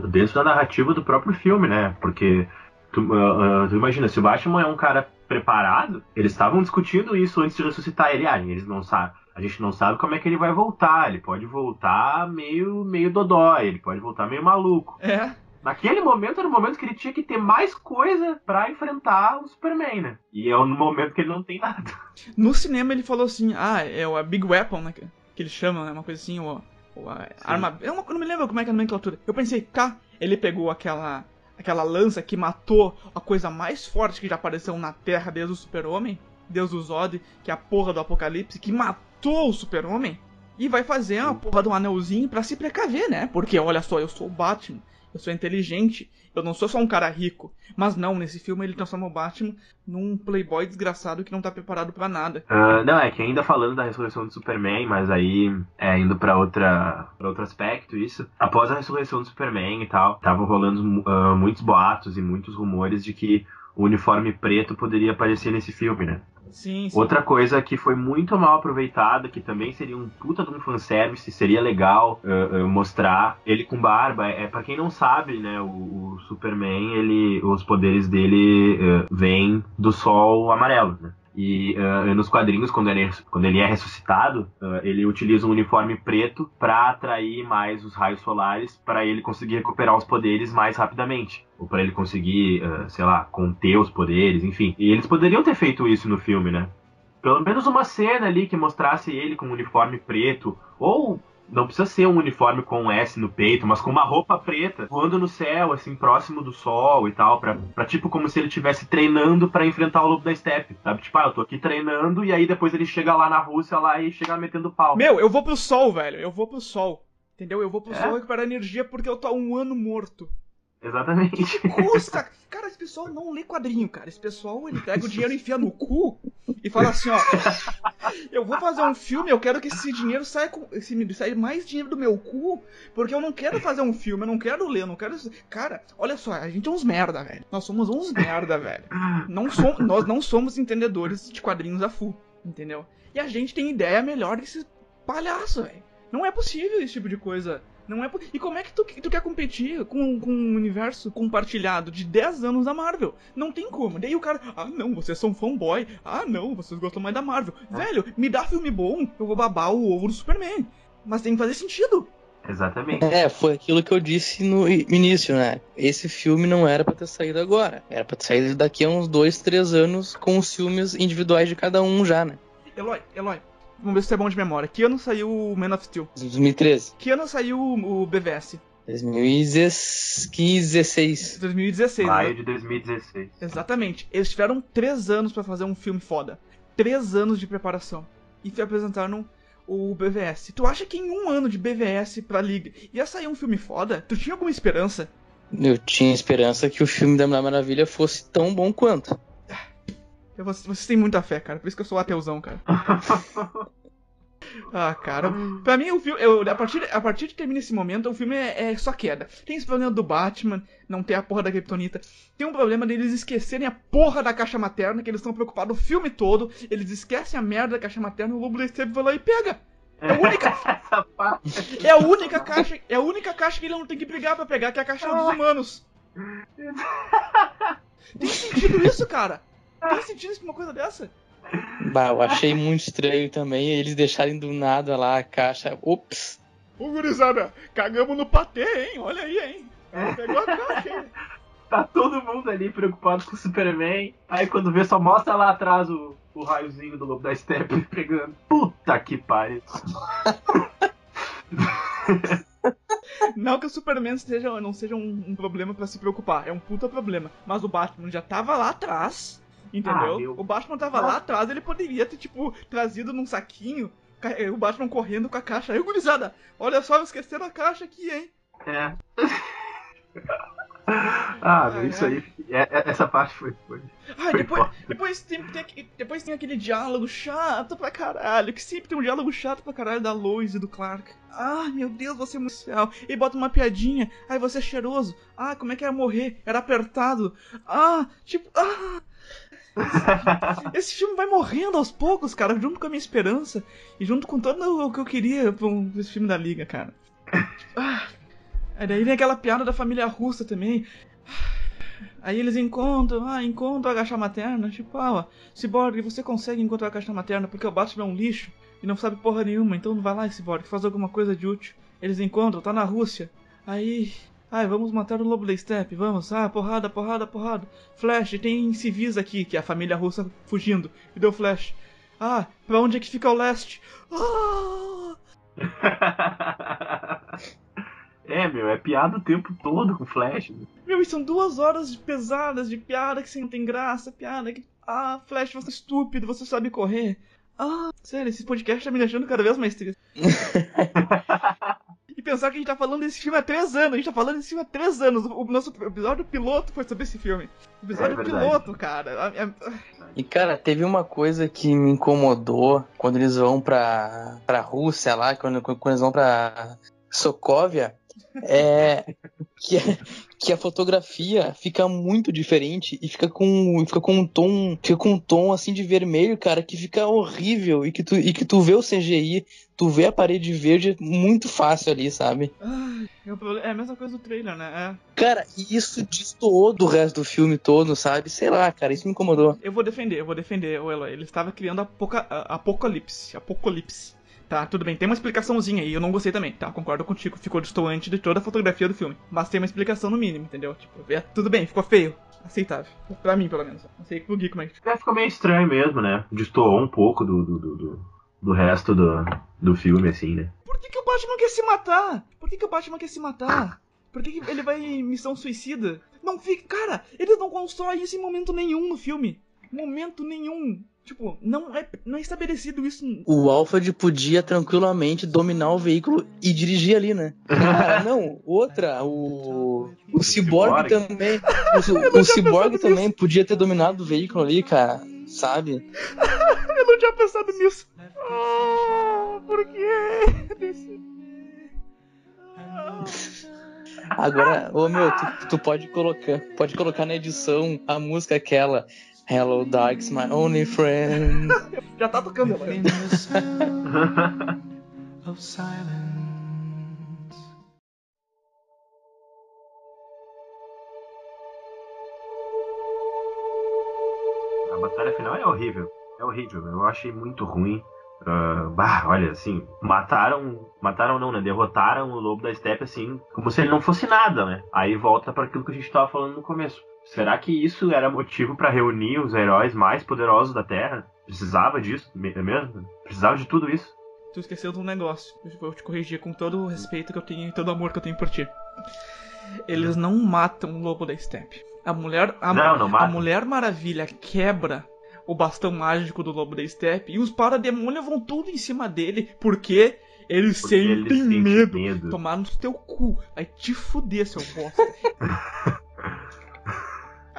ah, dentro da narrativa do próprio filme, né? Porque tu, ah, tu imagina, se o Batman é um cara preparado, eles estavam discutindo isso antes de ressuscitar ele. Ah, eles não sabem. A gente não sabe como é que ele vai voltar. Ele pode voltar meio, meio dodói, ele pode voltar meio maluco. É, Naquele momento era o momento que ele tinha que ter mais coisa pra enfrentar o Superman, né? E é no momento que ele não tem nada. No cinema ele falou assim, ah, é o Big Weapon, né? Que, eles chamam, né? Uma coisa assim, o, o a arma. Eu não, eu não me lembro como é que é a nomenclatura. Eu pensei, tá, ele pegou aquela. Aquela lança que matou a coisa mais forte que já apareceu na Terra desde o Super-Homem, Deus do Zod, que é a porra do Apocalipse, que matou o Super-Homem, e vai fazer uma porra de um anelzinho pra se precaver, né? Porque olha só, eu sou o Batman. Eu sou inteligente, eu não sou só um cara rico. Mas não, nesse filme ele transforma o Batman num playboy desgraçado que não tá preparado pra nada. Ah, não, é que ainda falando da ressurreição do Superman, mas aí é, indo pra outra pra outro aspecto, isso. Após a ressurreição do Superman e tal, estavam rolando ah, muitos boatos e muitos rumores de que o uniforme preto poderia aparecer nesse filme, né? Sim. Outra coisa que foi muito mal aproveitada, que também seria um puta de um fanservice, seria legal ah, ah, mostrar ele com barba. É, para quem não sabe, né, o, o Superman, ele, os poderes dele ah, vêm do sol amarelo, né? E ah, nos quadrinhos, quando ele, é- quando ele é ressuscitado, ah, ele utiliza um uniforme preto para atrair mais os raios solares, para ele conseguir recuperar os poderes mais rapidamente. Ou para ele conseguir, ah, sei lá, conter os poderes, enfim. E eles poderiam ter feito isso no filme, né? Pelo menos uma cena ali que mostrasse ele com um uniforme preto, ou não precisa ser um uniforme com um S no peito, mas com uma roupa preta, voando no céu, assim, próximo do sol e tal, pra, pra tipo como se ele estivesse treinando pra enfrentar o lobo da steppe, sabe? Tipo, ah, eu tô aqui treinando, e aí depois ele chega lá na Rússia lá e chega metendo pau. Meu, eu vou pro sol, velho. Eu vou pro sol. Entendeu? Eu vou pro É? sol recuperar energia porque eu tô há um ano morto. Exatamente. Custa! cara, esse pessoal não lê quadrinho, cara. Esse pessoal, ele pega o dinheiro e enfia no cu e fala assim, ó. Eu vou fazer um filme, eu quero que esse dinheiro saia, com, esse, saia mais dinheiro do meu cu, porque eu não quero fazer um filme, eu não quero ler, eu não quero. Cara, olha só, a gente é uns merda, velho. Nós somos uns merda, velho. Não som, nós não somos entendedores de quadrinhos a full, entendeu? E a gente tem ideia melhor desse palhaço, velho. Não é possível esse tipo de coisa. Não é E como é que tu, tu quer competir com, com um universo compartilhado de 10 anos da Marvel? Não tem como. Daí o cara, ah não, vocês são fanboy. Ah não, vocês gostam mais da Marvel. Velho, me dá filme bom, eu vou babar o ovo do Superman. Mas tem que fazer sentido. Exatamente. É, foi aquilo que eu disse no início, né? Esse filme não era pra ter saído agora. Era pra ter saído daqui a uns dois, três anos com os filmes individuais de cada um já, né? Eloy, Eloy, vamos ver se você é bom de memória. Que ano saiu o Man of Steel? 2013. Que ano saiu o BVS? 2015, 16. 2016, Maio né? de 2016. Exatamente. Eles tiveram três anos pra fazer um filme foda. Três anos de preparação. E apresentaram o BVS. Tu acha que em um ano de BVS pra Liga ia sair um filme foda? Tu tinha alguma esperança? Eu tinha esperança que o filme da Mulher Maravilha fosse tão bom quanto. Eu- Vocês, vocês têm muita fé, cara. Por isso que eu sou ateuzão, cara. *laughs* Ah, cara. Pra mim, o filme. eu- a, partir, a partir de termina esse momento, o filme é, é só queda. Tem esse problema do Batman, não ter a porra da Kryptonita. Tem um problema deles esquecerem a porra da caixa materna, que eles estão preocupados o filme todo. Eles esquecem a merda da caixa materna o Lobo da Steppe vai lá e pega. É a única, *laughs* é a única caixa, é a única caixa que ele não tem que brigar pra pegar, que é a caixa dos humanos. *laughs* Tem sentido isso, cara? Tem sentido uma coisa dessa? Bah, eu achei muito estranho também eles deixarem do nada lá a caixa. Ops! Ô, gurizada, cagamos no patê, hein? Olha aí, hein? Pegou a caixa, hein? Tá todo mundo ali preocupado com o Superman. Aí quando vê, só mostra lá atrás o, o raiozinho do Lobo da Steppe *laughs* pegando. Puta que pariu. Não que o Superman seja, não seja um, um problema pra se preocupar, é um puta problema. Mas o Batman já tava lá atrás, entendeu? Ah, meu. o Batman tava lá atrás, ele poderia ter, tipo, trazido num saquinho ca- o Batman correndo com a caixa. Aí, gurizada, olha só, esqueceram a caixa aqui, hein? É. *laughs* Ah, Ai, isso ai. aí. é- é- essa parte foi. foi. Ah, Foi depois, depois, tem, tem depois tem aquele diálogo chato pra caralho, que sempre tem um diálogo chato pra caralho da Lois e do Clark. Ah, meu Deus, você é muito especial. E bota uma piadinha. Ai, você é cheiroso. Ah, como é que era morrer? Era apertado. Ah, tipo, ah. *laughs* Esse filme vai morrendo aos poucos, cara, junto com a minha esperança e junto com todo o que eu queria pra esse filme da Liga, cara. *laughs* Ah. Aí daí vem aquela piada da família russa também. Aí eles encontram, ah, encontram a caixa materna, tipo, ah, Cyborg, você consegue encontrar a caixa materna porque o Batman é um lixo e não sabe porra nenhuma, então vai lá, Cyborg, faz alguma coisa de útil. Eles encontram, tá na Rússia. Aí, ai, vamos matar o Lobo da Steppe, vamos, ah, porrada, porrada, porrada. Flash, tem civis aqui, que é a família russa fugindo, e deu Flash. Ah, pra onde é que fica o leste? Ah! *laughs* É, meu, é piada o tempo todo com Flash. meu. Meu, e são duas horas de pesadas de piada que não tem graça, piada que. Ah, Flash, você é estúpido, você sabe correr. Ah, sério, esse podcast tá me deixando cada vez mais triste. *laughs* pensar que a gente tá falando desse filme há três anos, a gente tá falando desse filme há três anos. O nosso episódio piloto foi sobre esse filme. Episódio É piloto, cara. E cara, teve uma coisa que me incomodou quando eles vão pra, pra Rússia lá, quando, quando eles vão pra Sokovia, é que, que a fotografia fica muito diferente e fica com, fica com um tom, fica com um tom assim de vermelho, cara, que fica horrível e que tu, e que tu vê o CGI, tu vê a parede verde muito fácil ali, sabe? Ai, é é a mesma coisa do trailer, né? É. Cara, isso destoou do resto do filme todo, sabe? Sei lá, cara, isso me incomodou. Eu vou defender, eu vou defender o Eloy. Ele estava criando apoca apocalipse. Apocalipse. Tá, tudo bem, tem uma explicaçãozinha aí, eu não gostei também, tá? Concordo contigo, ficou distoante de toda a fotografia do filme. Mas tem uma explicação no mínimo, entendeu? Tipo, é, tudo bem, ficou feio. Aceitável. Pra mim, pelo menos. Não sei pro Gui como é que. É, ficou meio estranho mesmo, né? Destoou um pouco do, do, do, do- do resto do, do filme, assim, né? Por que, que o Batman quer se matar? Por que, que o Batman quer se matar? Por que, que ele vai em missão suicida? Não fica. Cara, eles não constroem isso em momento nenhum no filme. Momento nenhum. Tipo, não é, não é estabelecido isso. O Alfred podia tranquilamente dominar o veículo e dirigir ali, né? Ah, *laughs* não, outra, o. O Cyborg também. O, *laughs* o Cyborg também podia ter dominado o veículo ali, cara. Sabe? *laughs* Eu não tinha pensado nisso. Ah, por quê? Desse- Ah. Agora, ô meu, tu, tu pode colocar. Pode colocar na edição a música aquela. Hello, Dark's my only friend. *laughs* Já tá tocando, the sound *laughs* of silence. A batalha final é horrível. É horrível. Eu achei muito ruim. Uh, bah, olha, assim, mataram. Mataram não, né? Derrotaram o lobo da steppe assim, como se ele não fosse nada, né? Aí volta para aquilo que a gente tava falando no começo. Será que isso era motivo para reunir os heróis mais poderosos da Terra? Precisava disso é mesmo? Precisava de tudo isso? Tu esqueceu de um negócio. Eu vou te corrigir com todo o respeito que eu tenho e todo o amor que eu tenho por ti. Eles não matam o lobo da steppe. A mulher. A, não, não a Mulher Maravilha quebra o bastão mágico do lobo da steppe e os parademônios vão tudo em cima dele. Porque eles porque sentem eles medo. medo. Tomar no teu cu. Vai te fuder, seu bosta. *laughs*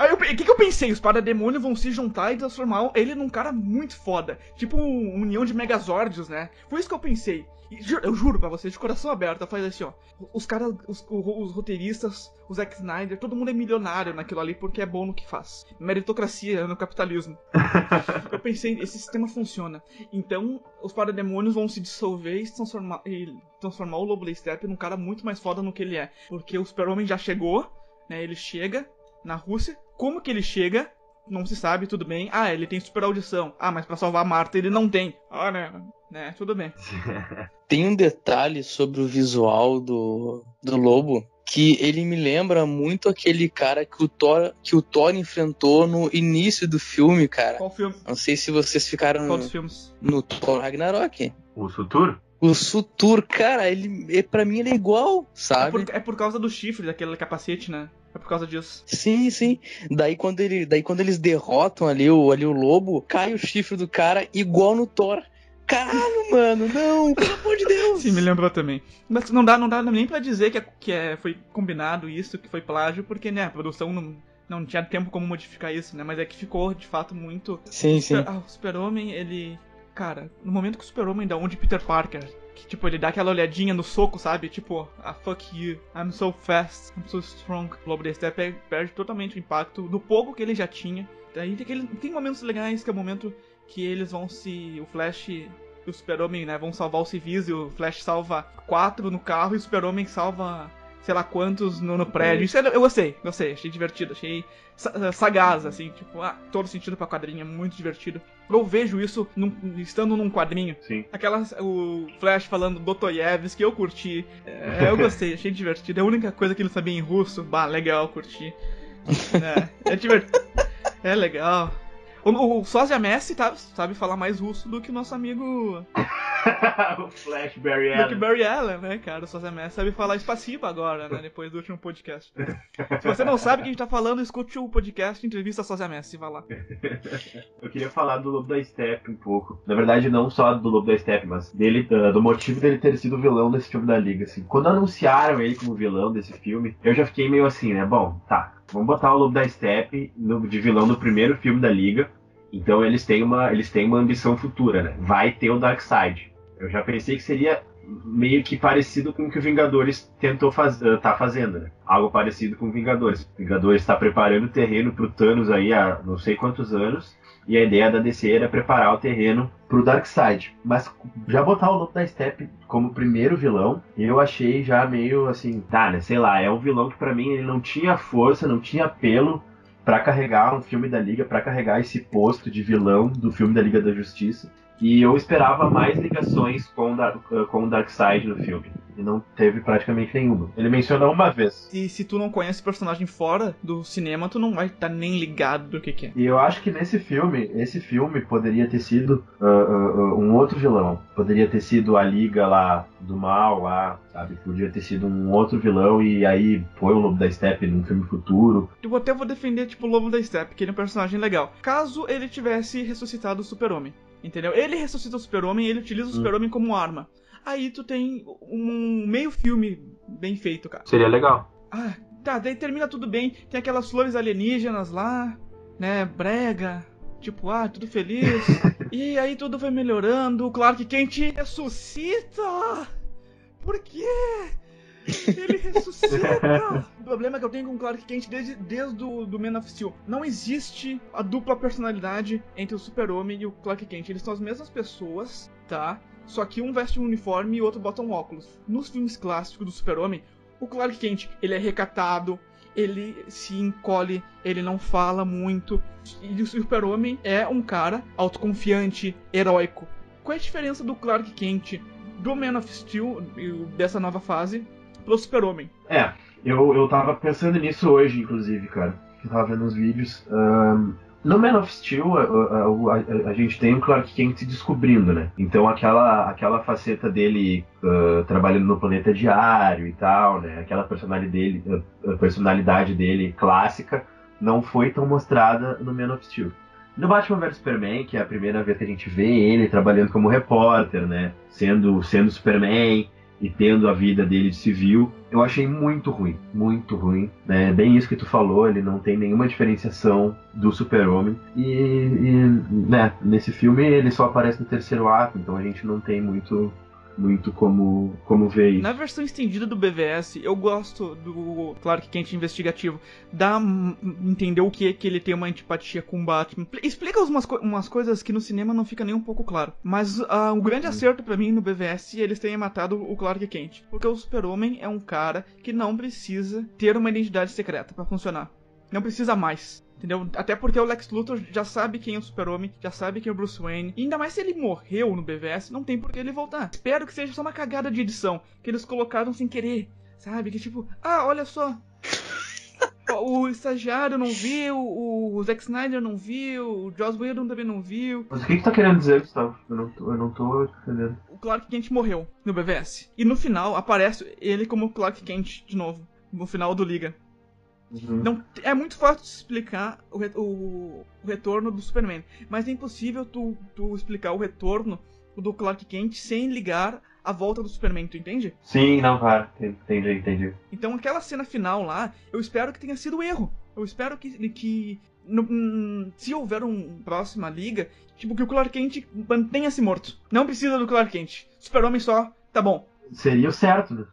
Aí o que, que eu pensei? Os parademônios vão se juntar e transformar ele num cara muito foda. Tipo uma união de Megazords, né? Foi isso que eu pensei. E, eu juro pra vocês, de coração aberto, eu falei assim, ó. Os caras, os, os, roteiristas, o Zack Snyder, todo mundo é milionário naquilo ali porque é bom no que faz. Meritocracia no capitalismo. *laughs* eu pensei, esse sistema funciona. Então, os parademônios vão se dissolver e transformar, e transformar o Lobo Steppe num cara muito mais foda no que ele é. Porque o Super-Homem já chegou, né? Ele chega na Rússia, como que ele chega? Não se sabe, tudo bem. Ah, ele tem super audição. Ah, mas para salvar a Marta ele não tem. Ah, né? né? Tudo bem. *laughs* tem um detalhe sobre o visual do, do lobo que ele me lembra muito aquele cara que o Thor que o Thor enfrentou no início do filme, cara. Qual filme? Não sei se vocês ficaram Qual dos filmes? no Thor Ragnarok. O Sutur? O Sutur, cara, ele é para mim ele é igual, sabe? É por, é por causa do chifre, daquele capacete, né? É por causa disso. Sim, sim. Daí quando, ele, daí quando eles derrotam ali o, ali o lobo, cai o chifre do cara igual no Thor. Caralho, mano, não, pelo amor de Deus. Sim, me lembrou também. Mas não dá, não dá nem pra dizer que, é, que é, foi combinado isso, que foi plágio, porque, né, a produção não, não tinha tempo como modificar isso, né? Mas é que ficou, de fato, muito... Sim, sim. Ah, o Super-Homem, ele... Cara, no momento que o Super-Homem dá onde Peter Parker que, tipo, ele dá aquela olhadinha no soco, sabe? Tipo, ah, fuck you, I'm so fast, I'm so strong. O Lobo da Steppe perde totalmente o impacto do pouco que ele já tinha. Daí tem, aquele, tem momentos legais, que é o momento que eles vão se... O Flash e o Super-Homem, né, vão salvar os civis e o Flash salva quatro no carro e o Super-Homem salva sei lá quantos no, no prédio. Isso eu gostei, gostei, achei divertido, achei sagaz, assim, tipo, ah, todo sentido pra quadrinho, é muito divertido. Eu vejo isso num, estando num quadrinho. Sim. Aquelas, o Flash falando Dostoiévski, que eu curti. *laughs* É, eu gostei, achei divertido. É a única coisa que ele sabia em russo, bah, legal, curti. É, é divertido. É legal. O, o Sósia Messi tá, sabe falar mais russo do que o nosso amigo. *laughs* o Flash Barry Allen. Que Barry Allen, né, cara? O Messi sabe falar espaciba agora, né? Depois do último podcast. Se você não sabe o que a gente tá falando, escute o podcast Entrevista Sósia Messi, vai lá. *laughs* Eu queria falar do Lobo da Steppe um pouco. Na verdade, não só do Lobo da Steppe, mas dele, do motivo dele ter sido vilão desse filme da Liga, assim. Quando anunciaram ele como vilão desse filme, eu já fiquei meio assim, né? Bom, tá, Vamos botar o Lobo da Steppe de vilão no primeiro filme da Liga. Então eles têm uma, eles têm uma ambição futura, né? Vai ter o Darkseid. Eu já pensei que seria meio que parecido com o que o Vingadores tentou faz, uh, tá fazendo, né? Algo parecido com o Vingadores. O Vingadores está preparando o terreno pro Thanos aí há não sei quantos anos. E a ideia da DC era preparar o terreno pro Darkseid. Mas já botar o Lobo da Steppe como primeiro vilão, eu achei já meio assim, tá, né? Sei lá, é um vilão que para mim ele não tinha força, não tinha apelo para carregar um filme da Liga, para carregar esse posto de vilão do filme da Liga da Justiça. E eu esperava mais ligações com, com o Darkseid no filme. E não teve praticamente nenhuma. Ele menciona uma vez. E se tu não conhece o personagem fora do cinema, tu não vai estar tá nem ligado do que, que, é. E eu acho que nesse filme, esse filme poderia ter sido uh, uh, um outro vilão. Poderia ter sido a Liga lá do Mal, lá, sabe? Podia ter sido um outro vilão e aí põe o Lobo da Steppe num filme futuro. Eu até vou defender, tipo, o Lobo da Steppe, que ele é um personagem legal. Caso ele tivesse ressuscitado o Super-Homem. Entendeu? Ele ressuscita o Super-Homem e ele utiliza o hum. Super-Homem como arma. Aí tu tem um meio filme bem feito, cara. Seria legal. Ah, tá, daí termina tudo bem. Tem aquelas flores alienígenas lá, né? Brega. Tipo, ah, tudo feliz. *laughs* e aí tudo vai melhorando. O Clark Kent ressuscita! Por quê? Ele ressuscita! *laughs* o problema que eu tenho com o Clark Kent desde, desde o do Man of Steel. Não existe a dupla personalidade entre o Super-Homem e o Clark Kent. Eles são as mesmas pessoas, tá? Só que um veste um uniforme e o outro bota um óculos. Nos filmes clássicos do Super-Homem, o Clark Kent, ele é recatado, ele se encolhe, ele não fala muito. E o Super-Homem é um cara autoconfiante, heróico. qual é a diferença do Clark Kent do Man of Steel, dessa nova fase, pro Super-Homem? É, eu, eu tava pensando nisso hoje, inclusive, cara. Eu tava vendo uns vídeos. Um, no Man of Steel, a, a, a, a, gente tem o Clark Kent se descobrindo, né? Então aquela, aquela faceta dele uh, trabalhando no planeta diário e tal, né? Aquela personalidade dele, personalidade dele clássica não foi tão mostrada no Man of Steel. No Batman vs Superman, que é a primeira vez que a gente vê ele trabalhando como repórter, né? Sendo, sendo Superman e tendo a vida dele de civil, eu achei muito ruim, muito ruim. Né? Bem isso que tu falou, ele não tem nenhuma diferenciação do Super-Homem. E, e né, nesse filme ele só aparece no terceiro ato, então a gente não tem muito muito como, como ver isso. Na versão estendida do BVS, eu gosto do Clark Kent investigativo. Dá entender o que é que ele tem uma antipatia com o Batman. Explica umas, umas coisas que no cinema não fica nem um pouco claro. Mas uh, o grande acerto para mim no BVS é eles terem matado o Clark Kent. Porque o Super-Homem é um cara que não precisa ter uma identidade secreta para funcionar. Não precisa mais. Entendeu? Até porque o Lex Luthor já sabe quem é o Super-Homem, já sabe quem é o Bruce Wayne. E ainda mais se ele morreu no BVS, não tem por que ele voltar. Espero que seja só uma cagada de edição, que eles colocaram sem querer. Sabe? Que tipo, ah, olha só. *laughs* o estagiário não viu, o Zack Snyder não viu, o Joss Whedon também não viu. Mas o que, que tá querendo dizer, Gustavo? Eu não tô, eu não tô entendendo. O Clark Kent morreu no BVS. E no final aparece ele como Clark Kent de novo. No final do Liga. Uhum. Não, é muito fácil de explicar o, o, o, retorno do Superman, mas é impossível tu, tu explicar o retorno do Clark Kent sem ligar a volta do Superman, tu entende? Sim, não, claro, entendi, entendi. Então aquela cena final lá, eu espero que tenha sido erro. Eu espero que, que no, hum, se houver uma próxima liga, tipo, que o Clark Kent mantenha-se morto. Não precisa do Clark Kent. Super-Homem só, tá bom. Seria o certo, né?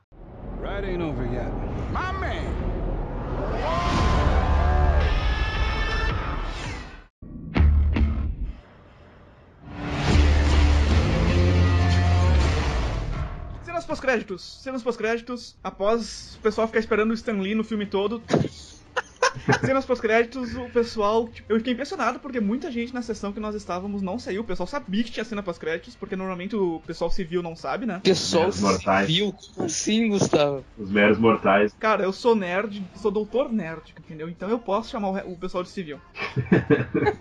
Right ain't over yet. Cenas pós-créditos. Cenas pós-créditos. Após o pessoal ficar esperando o Stan Lee no filme todo. *laughs* Cenas pós-créditos, o pessoal. Tipo, eu fiquei impressionado porque muita gente na sessão que nós estávamos não saiu. O pessoal sabia que tinha cena pós-créditos, porque normalmente o pessoal civil não sabe, né? Pessoal civil? Como assim, Gustavo? Os meros mortais. Cara, eu sou nerd, sou doutor nerd, entendeu? Então eu posso chamar o, o pessoal de civil. *laughs*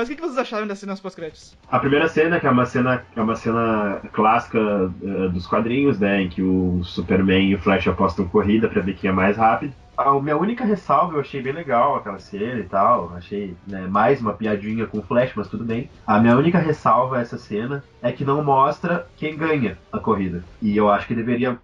Mas o que, vocês acharam das cenas pós-créditos? A primeira cena, que é uma cena, é uma cena clássica uh, dos quadrinhos, né? Em que o Superman e o Flash apostam corrida para ver quem é mais rápido. A minha única ressalva, eu achei bem legal aquela cena e tal. Achei né, mais uma piadinha com o Flash, mas tudo bem. A minha única ressalva a essa cena é que não mostra quem ganha a corrida. E eu acho que deveria.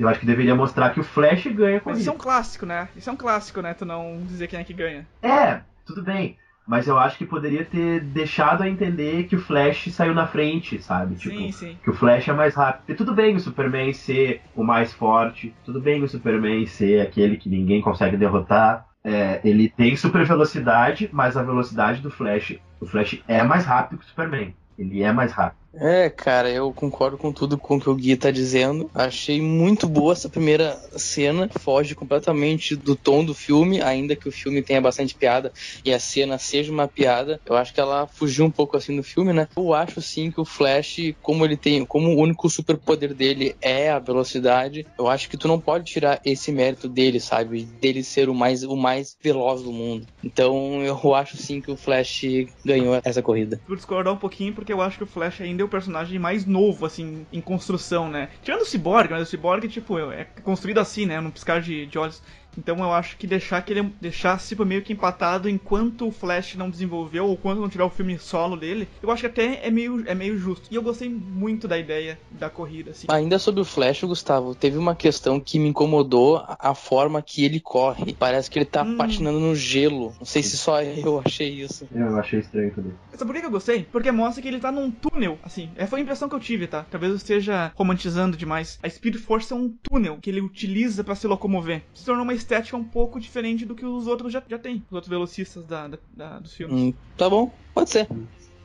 Eu acho que deveria mostrar que o Flash ganha a corrida. Mas isso é um clássico, né? Isso é um clássico, né? Tu não dizer quem é que ganha. É, tudo bem. Mas eu acho que poderia ter deixado a entender que o Flash saiu na frente, sabe? Tipo, sim, sim. que o Flash é mais rápido. E tudo bem o Superman ser o mais forte, tudo bem o Superman ser aquele que ninguém consegue derrotar. É, ele tem super velocidade, mas a velocidade do Flash, o Flash é mais rápido que o Superman. Ele é mais rápido. É, cara, eu concordo com tudo com o que o Gui tá dizendo. Achei muito boa essa primeira cena. Foge completamente do tom do filme, ainda que o filme tenha bastante piada e a cena seja uma piada. Eu acho que ela fugiu um pouco assim do filme, né? Eu acho sim que o Flash, como ele tem, como o único superpoder dele é a velocidade, eu acho que tu não pode tirar esse mérito dele, sabe? Dele ser o mais, o mais veloz do mundo. Então eu acho sim que o Flash ganhou essa corrida. Vou discordar um pouquinho porque eu acho que o Flash ainda o personagem mais novo, assim, em construção, né? Tirando o Cyborg, mas o Cyborg, tipo, é construído assim, né? Num piscar de, de olhos. Então eu acho que deixar que ele deixasse tipo, meio que empatado enquanto o Flash não desenvolveu ou quando não tiver o filme solo dele, eu acho que até é meio, é meio justo. E eu gostei muito da ideia da corrida, assim. Ainda sobre o Flash, Gustavo, teve uma questão que me incomodou a forma que ele corre. Parece que ele tá hum. patinando no gelo. Não sei se só eu achei isso. Eu achei estranho também. Sabe por que eu gostei? Porque mostra que ele tá num túnel, assim. É, foi a impressão que eu tive, tá? Talvez eu esteja romantizando demais. A Speed Force é um túnel que ele utiliza para se locomover. Se tornou uma estética um pouco diferente do que os outros já, já têm, os outros velocistas da, da, da dos filmes. Hum, tá bom, pode ser.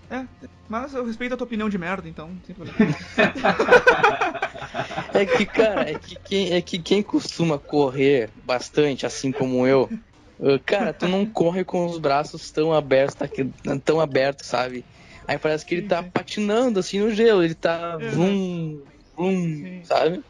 É, mas eu respeito a tua opinião de merda, então, sem problema. *laughs* é que, cara, é que, quem, é que quem costuma correr bastante, assim como eu, cara, tu não corre com os braços tão abertos, tá tão abertos, sabe? Aí parece que ele tá patinando assim no gelo, ele tá Uhum. vum, vum, Sim. sabe?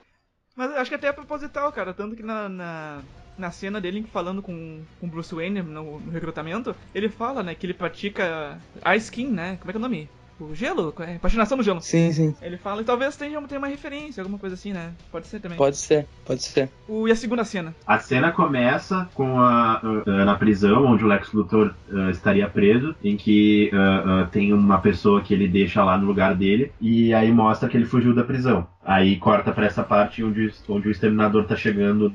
Mas acho que até é proposital, cara. Tanto que na, na, na cena dele falando com o Bruce Wayne no, no recrutamento, ele fala, né, que ele pratica ice skin, né? Como é que é o nome? O gelo? É, patinação no gelo. Sim, sim. Ele fala e talvez tenha, tenha uma referência, alguma coisa assim, né? Pode ser também. Pode ser, pode ser. O, e a segunda cena? A cena começa com a, a- na prisão, onde o Lex Luthor ah, estaria preso, em que ah, tem uma pessoa que ele deixa lá no lugar dele, e aí mostra que ele fugiu da prisão. Aí corta pra essa parte onde, onde o Exterminador tá chegando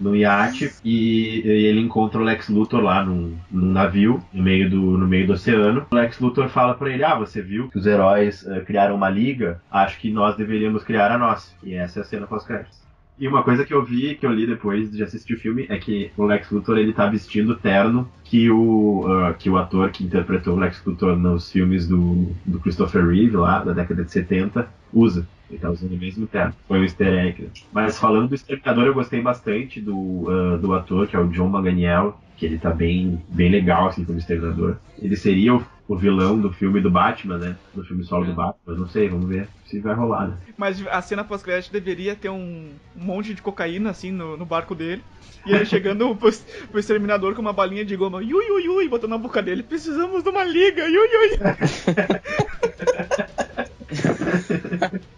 num, iate e, e ele encontra o Lex Luthor lá num, num navio, no meio, do, no meio do oceano. O Lex Luthor fala pra ele, ah, você viu que os heróis ah, criaram uma liga? Acho que nós deveríamos criar a nossa. E essa é a cena pós-créditos. E uma coisa que eu vi, que eu li depois de assistir o filme, é que o Lex Luthor ele tá vestindo o terno que o, ah, que o ator que interpretou o Lex Luthor nos filmes do, do Christopher Reeve, lá da década de 70, usa. Ele tá usando o mesmo terno. Foi um easter egg. né? Mas falando do Exterminador, eu gostei bastante do, ah, do ator, que é o John Manganiello, que ele tá bem, bem legal, assim, como Exterminador. Ele seria o, o vilão do filme do Batman, né? Do filme solo do Batman. Não sei, vamos ver se vai rolar, né? Mas a cena pós-crédito deveria ter um, um monte de cocaína, assim, no, no barco dele. E ele chegando *laughs* pro, pro exterminador com uma balinha de goma, yui, yui, botando na boca dele. Precisamos de uma liga, yui. *laughs* *laughs*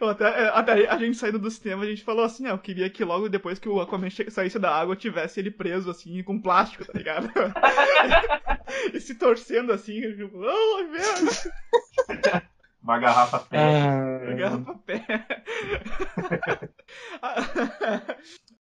Até, é, até a gente saindo do cinema, a gente falou assim, ah, eu queria que logo depois que o Aquaman saísse da água, tivesse ele preso, assim, com plástico, tá ligado? *laughs* e se torcendo assim, digo, oh, merda, *laughs* Uma garrafa pé. Ah, garrafa pé. *laughs*